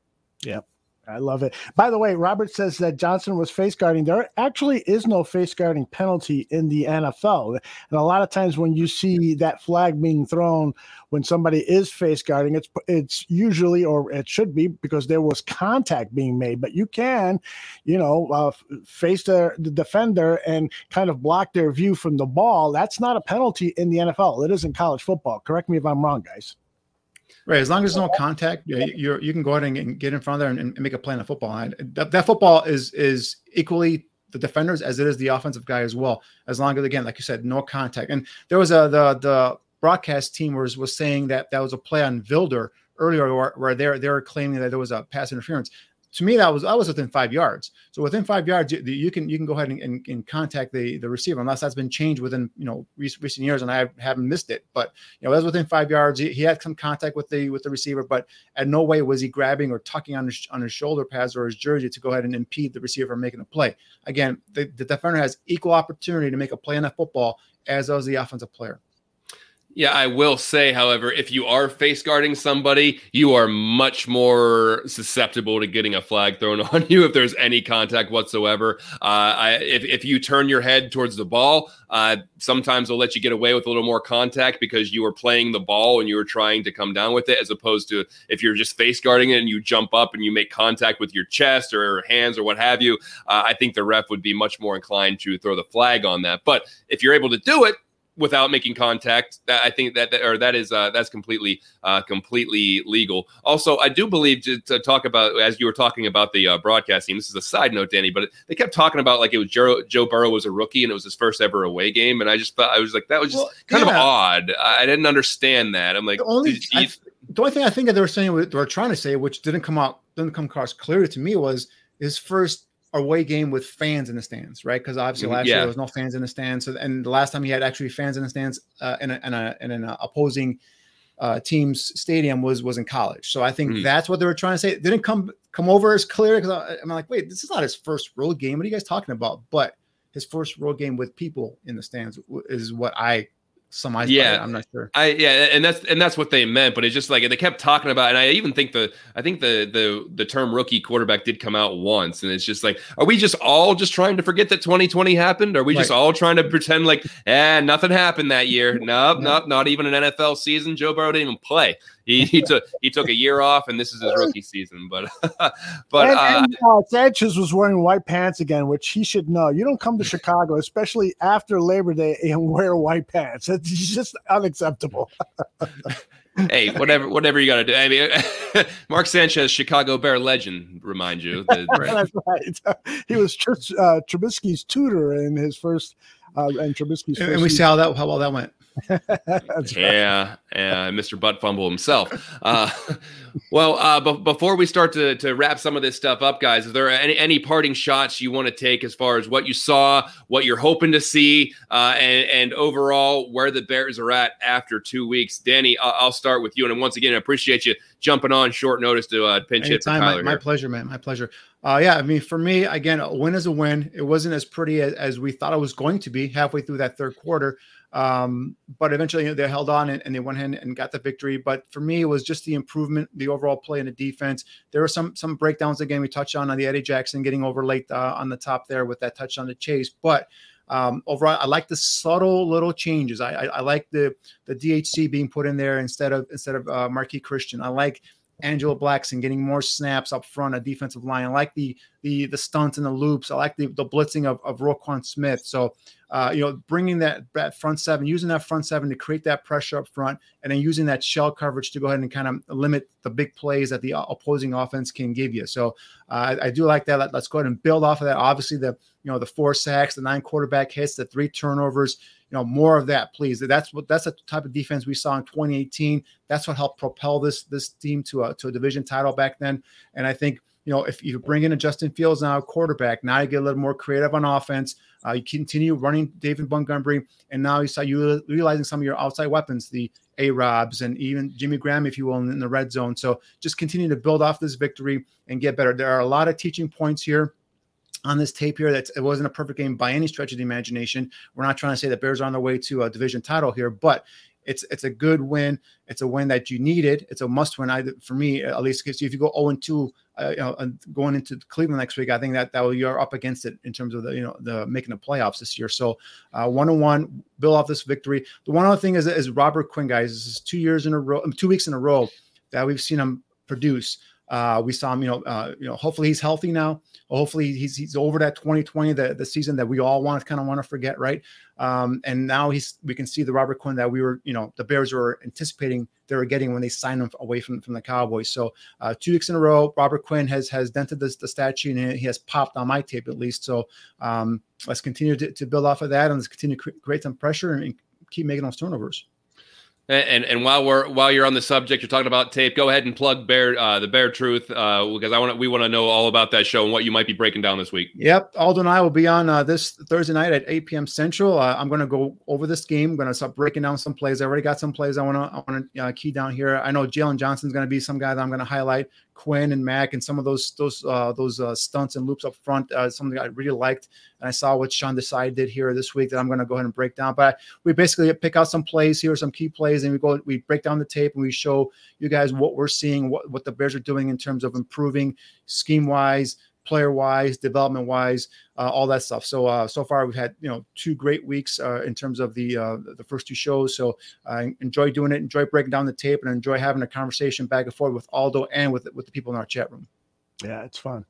S2: Yeah. I love it. By the way, Robert says that Johnson was face guarding. There actually is no face guarding penalty in the NFL. And a lot of times when you see that flag being thrown when somebody is face guarding, it's it's usually or it should be because there was contact being made. But you can, you know, uh, face the, the defender and kind of block their view from the ball. That's not a penalty in the NFL. It is in college football. Correct me if I'm wrong, guys.
S3: Right. As long as there's no contact, you you can go ahead and get in front of there and, and make a play on the football. That, that football is is equally the defenders as it is the offensive guy as well. As long as again, like you said, no contact. And there was a the the broadcast team was was saying that that was a play on Vildor earlier where, where they're they're claiming that there was a pass interference to me that was I was within five yards. So within five yards, you, you can you can go ahead and, and, and, contact the the receiver unless that's been changed within you know recent, years, and I haven't missed it. But you know that's within five yards. He, he, had some contact with the with the receiver, but at no way was he grabbing or tucking on his on his shoulder pads or his jersey to go ahead and impede the receiver from making a play. Again, the, the defender has equal opportunity to make a play on that football as does the offensive player.
S1: Yeah, I will say, however, if you are face guarding somebody, you are much more susceptible to getting a flag thrown on you if there's any contact whatsoever. Uh, I, if, if you turn your head towards the ball, uh, sometimes they'll let you get away with a little more contact because you were playing the ball and you were trying to come down with it, as opposed to if you're just face guarding it and you jump up and you make contact with your chest or hands or what have you. Uh, I think the ref would be much more inclined to throw the flag on that. But if you're able to do it, without making contact. That I think that, that or that is uh, that's completely uh, completely legal. Also, I do believe to, to, talk about as you were talking about the uh, broadcasting. This is a side note, Danny, but they kept talking about like it was Joe, Joe Burrow was a rookie and it was his first ever away game, and I just thought I was like that was just well, kind yeah. of odd. I didn't understand that. I'm like
S3: the only. I, the only thing I think that they were saying, they were trying to say, which didn't come out, didn't come across clearly to me, was his first away game with fans in the stands, right? Because obviously mm-hmm. last yeah. year there was no fans in the stands. So, and the last time he had actually fans in the stands uh, in, a, in, a, in an opposing uh, team's stadium was was in college. So I think mm. that's what they were trying to say. It didn't come come over as clear because I'm like, wait, this is not his first road game. What are you guys talking about? But his first road game with people in the stands is what I some eyes.
S1: Yeah,
S3: I'm not sure.
S1: I yeah, and that's and that's what they meant. But it's just like they kept talking about, and I even think the I think the the the term rookie quarterback did come out once, and it's just like, are we just all just trying to forget that 2020 happened? Are we right. just all trying to pretend like, eh, nothing happened that year? Nope, nope, not even an NFL season. Joe Burrow didn't even play. He, he took he took a year off, and this is his rookie season. But but
S2: and, uh, and, uh, Sanchez was wearing white pants again, which he should know. You don't come to Chicago, especially after Labor Day, and wear white pants. It's just unacceptable.
S1: hey, whatever, whatever you got to do. I mean, Mark Sanchez, Chicago Bear legend, remind you. That,
S2: That's right. He was Tr- uh, Trubisky's tutor in his first, uh, and Trubisky's.
S3: And, and we saw that how well that went.
S1: yeah, yeah, Mr. Butt Fumble himself. Uh, well, uh, b- before we start to, to wrap some of this stuff up, guys, is there any, any parting shots you want to take as far as what you saw, what you're hoping to see, uh, and, and overall where the Bears are at after two weeks? Danny, I'll, I'll start with you. And once again, I appreciate you jumping on short notice to uh, pinch
S3: hit. My, my pleasure, man. My pleasure. Uh, yeah, I mean, for me, again, a win is a win. It wasn't as pretty as, as we thought it was going to be halfway through that third quarter. Um, but eventually they held on and, and, they went in and got the victory. But for me, it was just the improvement, the overall play in the defense. There were some some breakdowns again we touched on on the Eddie Jackson getting over late uh, on the top there with that touch on the chase. But um, overall, I like the subtle little changes. I, I, I, like the the DHC being put in there instead of instead of uh, Marquis Christian. I like Angelo Blackson getting more snaps up front, a defensive line. I like the the the stunts and the loops. I like the, the blitzing of, of Roquan Smith. So uh, you know, bringing that, that front seven, using that front seven to create that pressure up front, and then using that shell coverage to go ahead and kind of limit the big plays that the opposing offense can give you. So uh, I, I, do like that. Let, us go ahead and build off of that. Obviously, the you know the four sacks, the nine quarterback hits, the three turnovers. You know, more of that, please. That's what that's the type of defense we saw in 2018. That's what helped propel this this team to a to a division title back then. And I think you know, if you bring in a Justin Fields now, quarterback, now you get a little more creative on offense. Uh, you continue running David Montgomery, and now you start utilizing some of your outside weapons, the A Robs and even Jimmy Graham, if you will, in the red zone. So just continue to build off this victory and get better. There are a lot of teaching points here on this tape here that it wasn't a perfect game by any stretch of the imagination. We're not trying to say that Bears are on their way to a division title here, but it's it's a good win. It's a win that you needed. It's a must win. I for me at least because if you go 0 and 2, uh, going into Cleveland next week, I think that that you're up against it in terms of the you know the making the playoffs this year. So uh, one on one, build off this victory. The one other thing is is Robert Quinn, guys. This is two years in a row, two weeks in a row that we've seen him produce. Uh, we saw him, you know, uh, you know, hopefully he's healthy now. Hopefully he's he's over that 2020, the, the season that we all want to kind of want to forget, right? Um, and now he's we can see the Robert Quinn that we were, you know, the Bears were anticipating they were getting when they signed him away from, from the Cowboys. So uh, two weeks in a row, Robert Quinn has has dented this, the statue and he has popped on my tape at least. So um, let's continue to, to build off of that and let's continue to create some pressure and keep making those turnovers.
S1: And and while we're while you're on the subject, you're talking about tape. Go ahead and plug Bear uh, the Bear Truth uh, because I want we want to know all about that show and what you might be breaking down this week.
S3: Yep, Aldo and I will be on uh, this Thursday night at 8 p.m. Central. Uh, I'm going to go over this game. I'm going to start breaking down some plays. I already got some plays I want to I want to uh, key down here. I know Jaylon Johnson's going to be some guy that I'm going to highlight. Quinn and Mack and some of those those uh, those uh, stunts and loops up front. Uh, something I really liked, and I saw what Sean Desai did here this week that I'm going to go ahead and break down. But we basically pick out some plays here, some key plays, and we go we break down the tape and we show you guys what we're seeing, what what the Bears are doing in terms of improving scheme wise, player wise, development wise, uh, all that stuff. So uh, so far we've had you know two great weeks uh, in terms of the uh, the first two shows. So I enjoy doing it, enjoy breaking down the tape, and enjoy having a conversation back and forth with Aldo and with with the people in our chat room.
S2: Yeah, it's fun.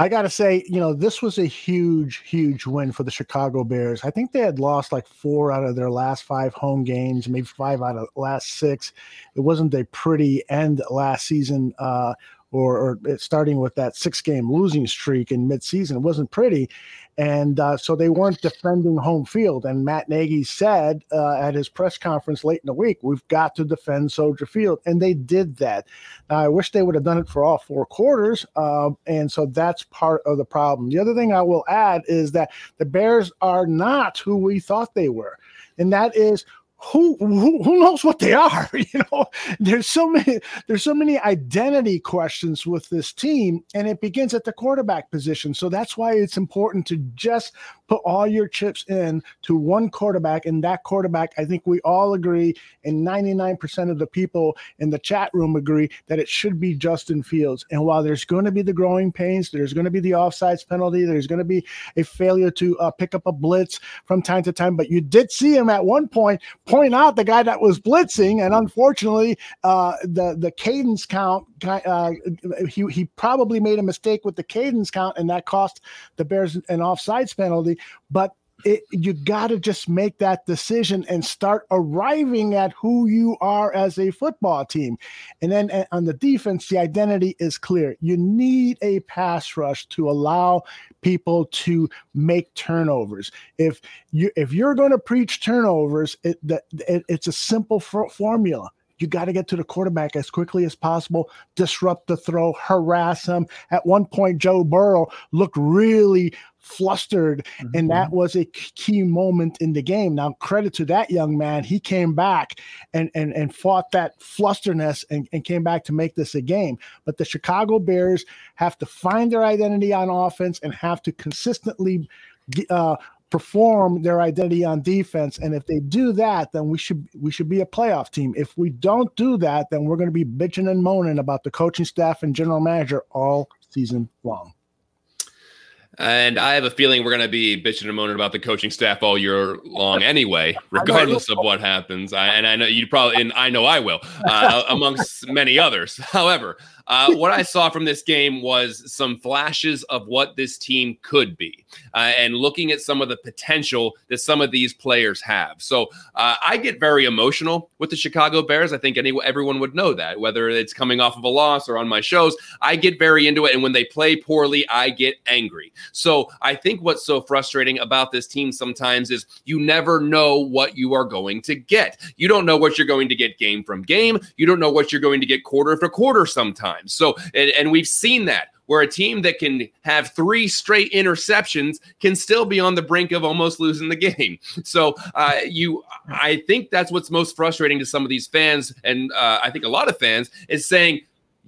S2: I got to say, you know, this was a huge, huge win for the Chicago Bears. I think they had lost like four out of their last five home games, maybe five out of last six. It wasn't a pretty end last season uh, or, or starting with that six game losing streak in midseason. It wasn't pretty. And uh, so they weren't defending home field. And Matt Nagy said uh, at his press conference late in the week, we've got to defend Soldier Field. And they did that. Now, I wish they would have done it for all four quarters. Uh, and so that's part of the problem. The other thing I will add is that the Bears are not who we thought they were. And that is who, who who knows what they are you know? There's so many there's so many identity questions with this team and it begins at the quarterback position. So that's why it's important to just put all your chips in to one quarterback and that quarterback i think we all agree and 99% of the people in the chat room agree that it should be justin fields. And while there's going to be the growing pains there's going to be the offsides penalty there's going to be a failure to uh, pick up a blitz from time to time but you did see him at one point point out the guy that was blitzing, and unfortunately, uh, the the cadence count. Uh, he he probably made a mistake with the cadence count, and that cost the Bears an offsides penalty. But it, you got to just make that decision and start arriving at who you are as a football team. And then on the defense, the identity is clear. You need a pass rush to allow people to make turnovers. If you if you're going to preach turnovers, it, it it's a simple formula. You got to get to the quarterback as quickly as possible, disrupt the throw, harass him. At one point, Joe Burrow looked really flustered, mm-hmm. and that was a key moment in the game. Now, credit to that young man, he came back and and and fought that flusterness and, and came back to make this a game. But the Chicago Bears have to find their identity on offense and have to consistently uh, perform their identity on defense and if they do that then we should we should be a playoff team if we don't do that then we're going to be bitching and moaning about the coaching staff and general manager all season long
S1: and I have a feeling we're going to be bitching and moaning about the coaching staff all year long anyway, regardless of what happens. I, and I know you probably, and I know I will, uh, amongst many others. However, uh, what I saw from this game was some flashes of what this team could be, uh, and looking at some of the potential that some of these players have. So uh, I get very emotional with the Chicago Bears. I think any, everyone would know that, whether it's coming off of a loss or on my shows. I get very into it, and when they play poorly, I get angry. So I think what's so frustrating about this team sometimes is you never know what you are going to get. You don't know what you're going to get game from game. You don't know what you're going to get quarter for quarter sometimes times. So, and, and we've seen that where a team that can have three straight interceptions can still be on the brink of almost losing the game. So uh, you, I think that's what's most frustrating to some of these fans, and uh, I think a lot of fans is saying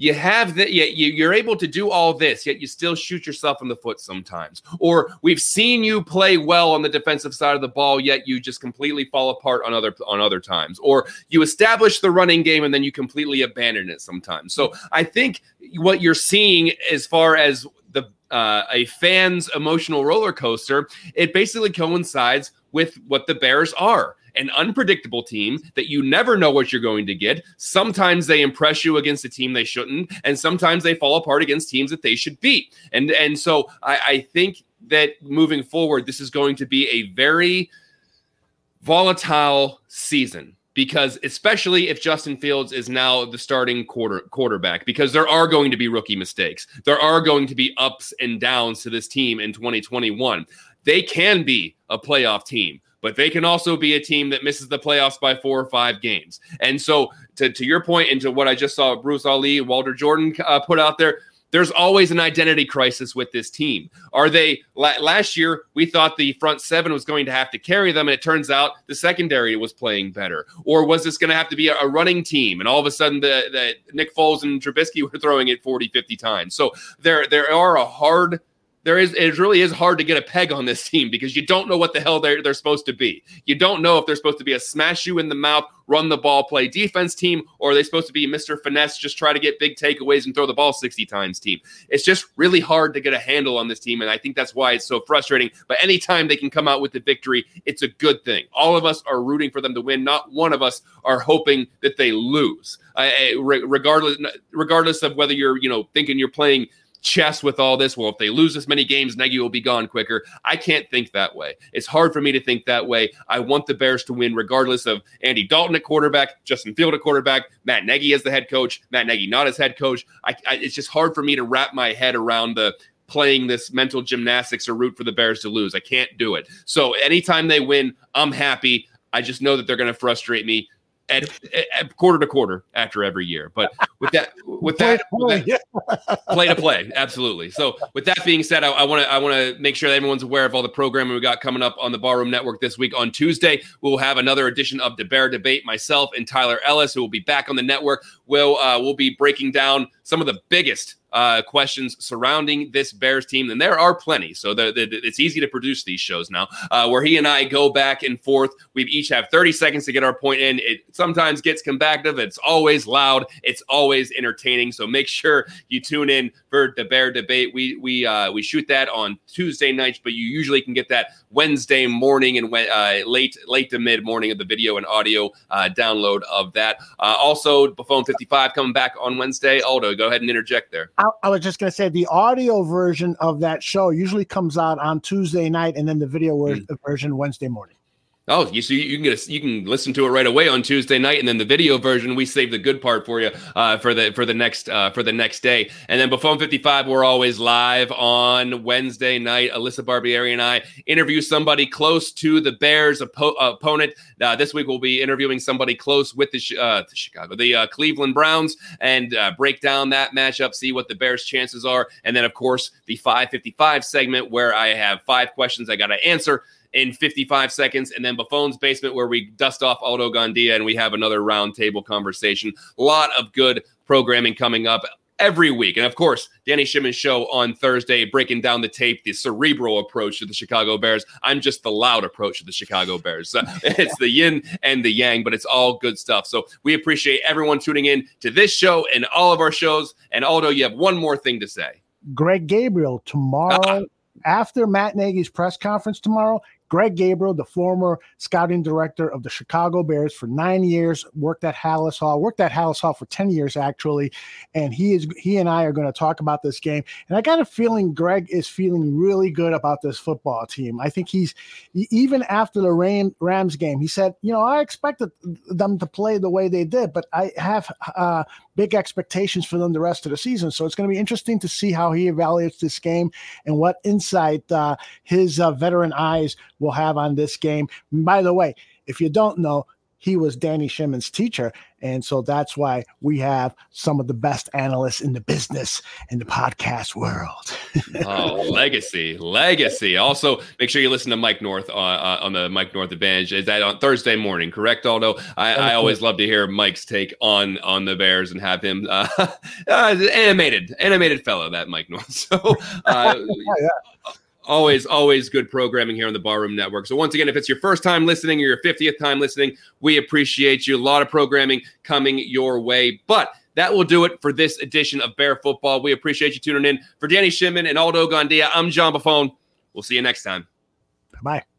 S1: you have that yet you, you're able to do all this yet you still shoot yourself in the foot sometimes. Or we've seen you play well on the defensive side of the ball yet you just completely fall apart on other on other times. Or you establish the running game and then you completely abandon it sometimes. So i think what you're seeing as far as the uh, a fan's emotional roller coaster it basically coincides with what the bears are an unpredictable team that you never know what you're going to get. Sometimes they impress you against a team they shouldn't, and sometimes they fall apart against teams that they should beat. And and so I, I think that moving forward, this is going to be a very volatile season because especially if Justin Fields is now the starting quarter quarterback because there are going to be rookie mistakes. There are going to be ups and downs to this team in 2021. They can be a playoff team but they can also be a team that misses the playoffs by four or five games. And so, to, to your point, and to what I just saw Bruce Ali, Walter Jordan uh, put out there, there's always an identity crisis with this team. Are they last year? We thought the front seven was going to have to carry them, and it turns out the secondary was playing better. Or was this going to have to be a, running team? And all of a sudden, the, the Nick Foles and Trubisky were throwing it 40, 50 times. So there, there are a hard there is it really is hard to get a peg on this team because you don't know what the hell they're they're supposed to be. You don't know if they're supposed to be a smash you in the mouth, run the ball, play defense team, or are they supposed to be Mr. Finesse, just try to get big takeaways and throw the ball 60 times team. It's just really hard to get a handle on this team, and I think that's why it's so frustrating. But anytime they can come out with the victory, it's a good thing. All of us are rooting for them to win. Not one of us are hoping that they lose. Regardless, regardless of whether you're you know thinking you're playing chess with all this. Well, if they lose this many games, Nagy will be gone quicker. I can't think that way. It's hard for me to think that way. I want the Bears to win, regardless of Andy Dalton at quarterback, Justin Field at quarterback, Matt Nagy as the head coach, Matt Nagy not as head coach. I, I, it's just hard for me to wrap my head around the playing this mental gymnastics or root for the Bears to lose. I can't do it. So anytime they win, I'm happy. I just know that they're going to frustrate me at, at, quarter to quarter after every year. But with that, with that, play, to play, play to play, absolutely. So with that being said, I want to I want to make sure that everyone's aware of all the programming we got coming up on the Barroom Network this week. On Tuesday, we'll have another edition of the Bear Debate. Myself and Tyler Ellis, who will be back on the network, will uh, will be breaking down some of the biggest uh, questions surrounding this Bears team, and there are plenty. So the, the, it's easy to produce these shows now, uh, where he and I go back and forth. We each have 30 seconds to get our point in. It sometimes gets combative. It's always loud. It's always entertaining. So make sure you tune in for the Bear debate. We we uh, we shoot that on Tuesday nights, but you usually can get that Wednesday morning and uh, late late to mid morning of the video and audio uh, download of that. Uh, also, Buffone 55 coming back on Wednesday. Aldo, go ahead and interject there.
S2: I, I was just going to say the audio version of that show usually comes out on Tuesday night, and then the video mm. version Wednesday morning.
S1: Oh, you see, you can get a, you can listen to it right away on Tuesday night, and then the video version we save the good part for you uh, for the for the next uh, for the next day. And then Buffone fifty five, we're always live on Wednesday night. Alyssa Barbieri and I interview somebody close to the Bears oppo- opponent. Uh, this week we'll be interviewing somebody close with the, uh, the Chicago, the uh, Cleveland Browns, and uh, break down that matchup, see what the Bears' chances are, and then of course the five fifty five segment where I have five questions I got to answer in 55 seconds, and then Buffone's basement where we dust off Aldo Gandia and we have another roundtable conversation. A lot of good programming coming up every week. And of course, Danny Shimon's show on Thursday, breaking down the tape, the cerebral approach to the Chicago Bears. I'm just the loud approach to the Chicago Bears. it's the yin and the yang, but it's all good stuff. So we appreciate everyone tuning in to this show and all of our shows. And Aldo, you have one more thing to say.
S2: Greg Gabriel tomorrow. Uh-uh. After Matt Nagy's press conference tomorrow, Greg Gabriel, the former scouting director of the Chicago Bears for nine years, worked at Halas Hall, worked at Halas Hall for 10 years actually. And he is he and I are going to talk about this game. And I got a feeling Greg is feeling really good about this football team. I think he's even after the Ram, Rams game, he said, you know, I expected them to play the way they did, but I have uh, big expectations for them the rest of the season. So it's going to be interesting to see how he evaluates this game and what insight uh, his uh, veteran eyes will have on this game. By the way, if you don't know, he was Danny Shimon's teacher. And so that's why we have some of the best analysts in the business in the podcast world.
S1: oh, legacy, legacy. Also, make sure you listen to Mike North uh, uh, on the Mike North Advantage. Is that on Thursday morning? Correct, Aldo? I, I always love to hear Mike's take on on the Bears and have him uh, uh animated, animated fellow that Mike North. So, uh, yeah always always good programming here on the barroom network. So once again if it's your first time listening or your 50th time listening we appreciate you. A lot of programming coming your way but that will do it for this edition of bear football. We appreciate you tuning in. For danny shimon and aldo gandia i'm john buffone. We'll see you next time.
S2: Bye bye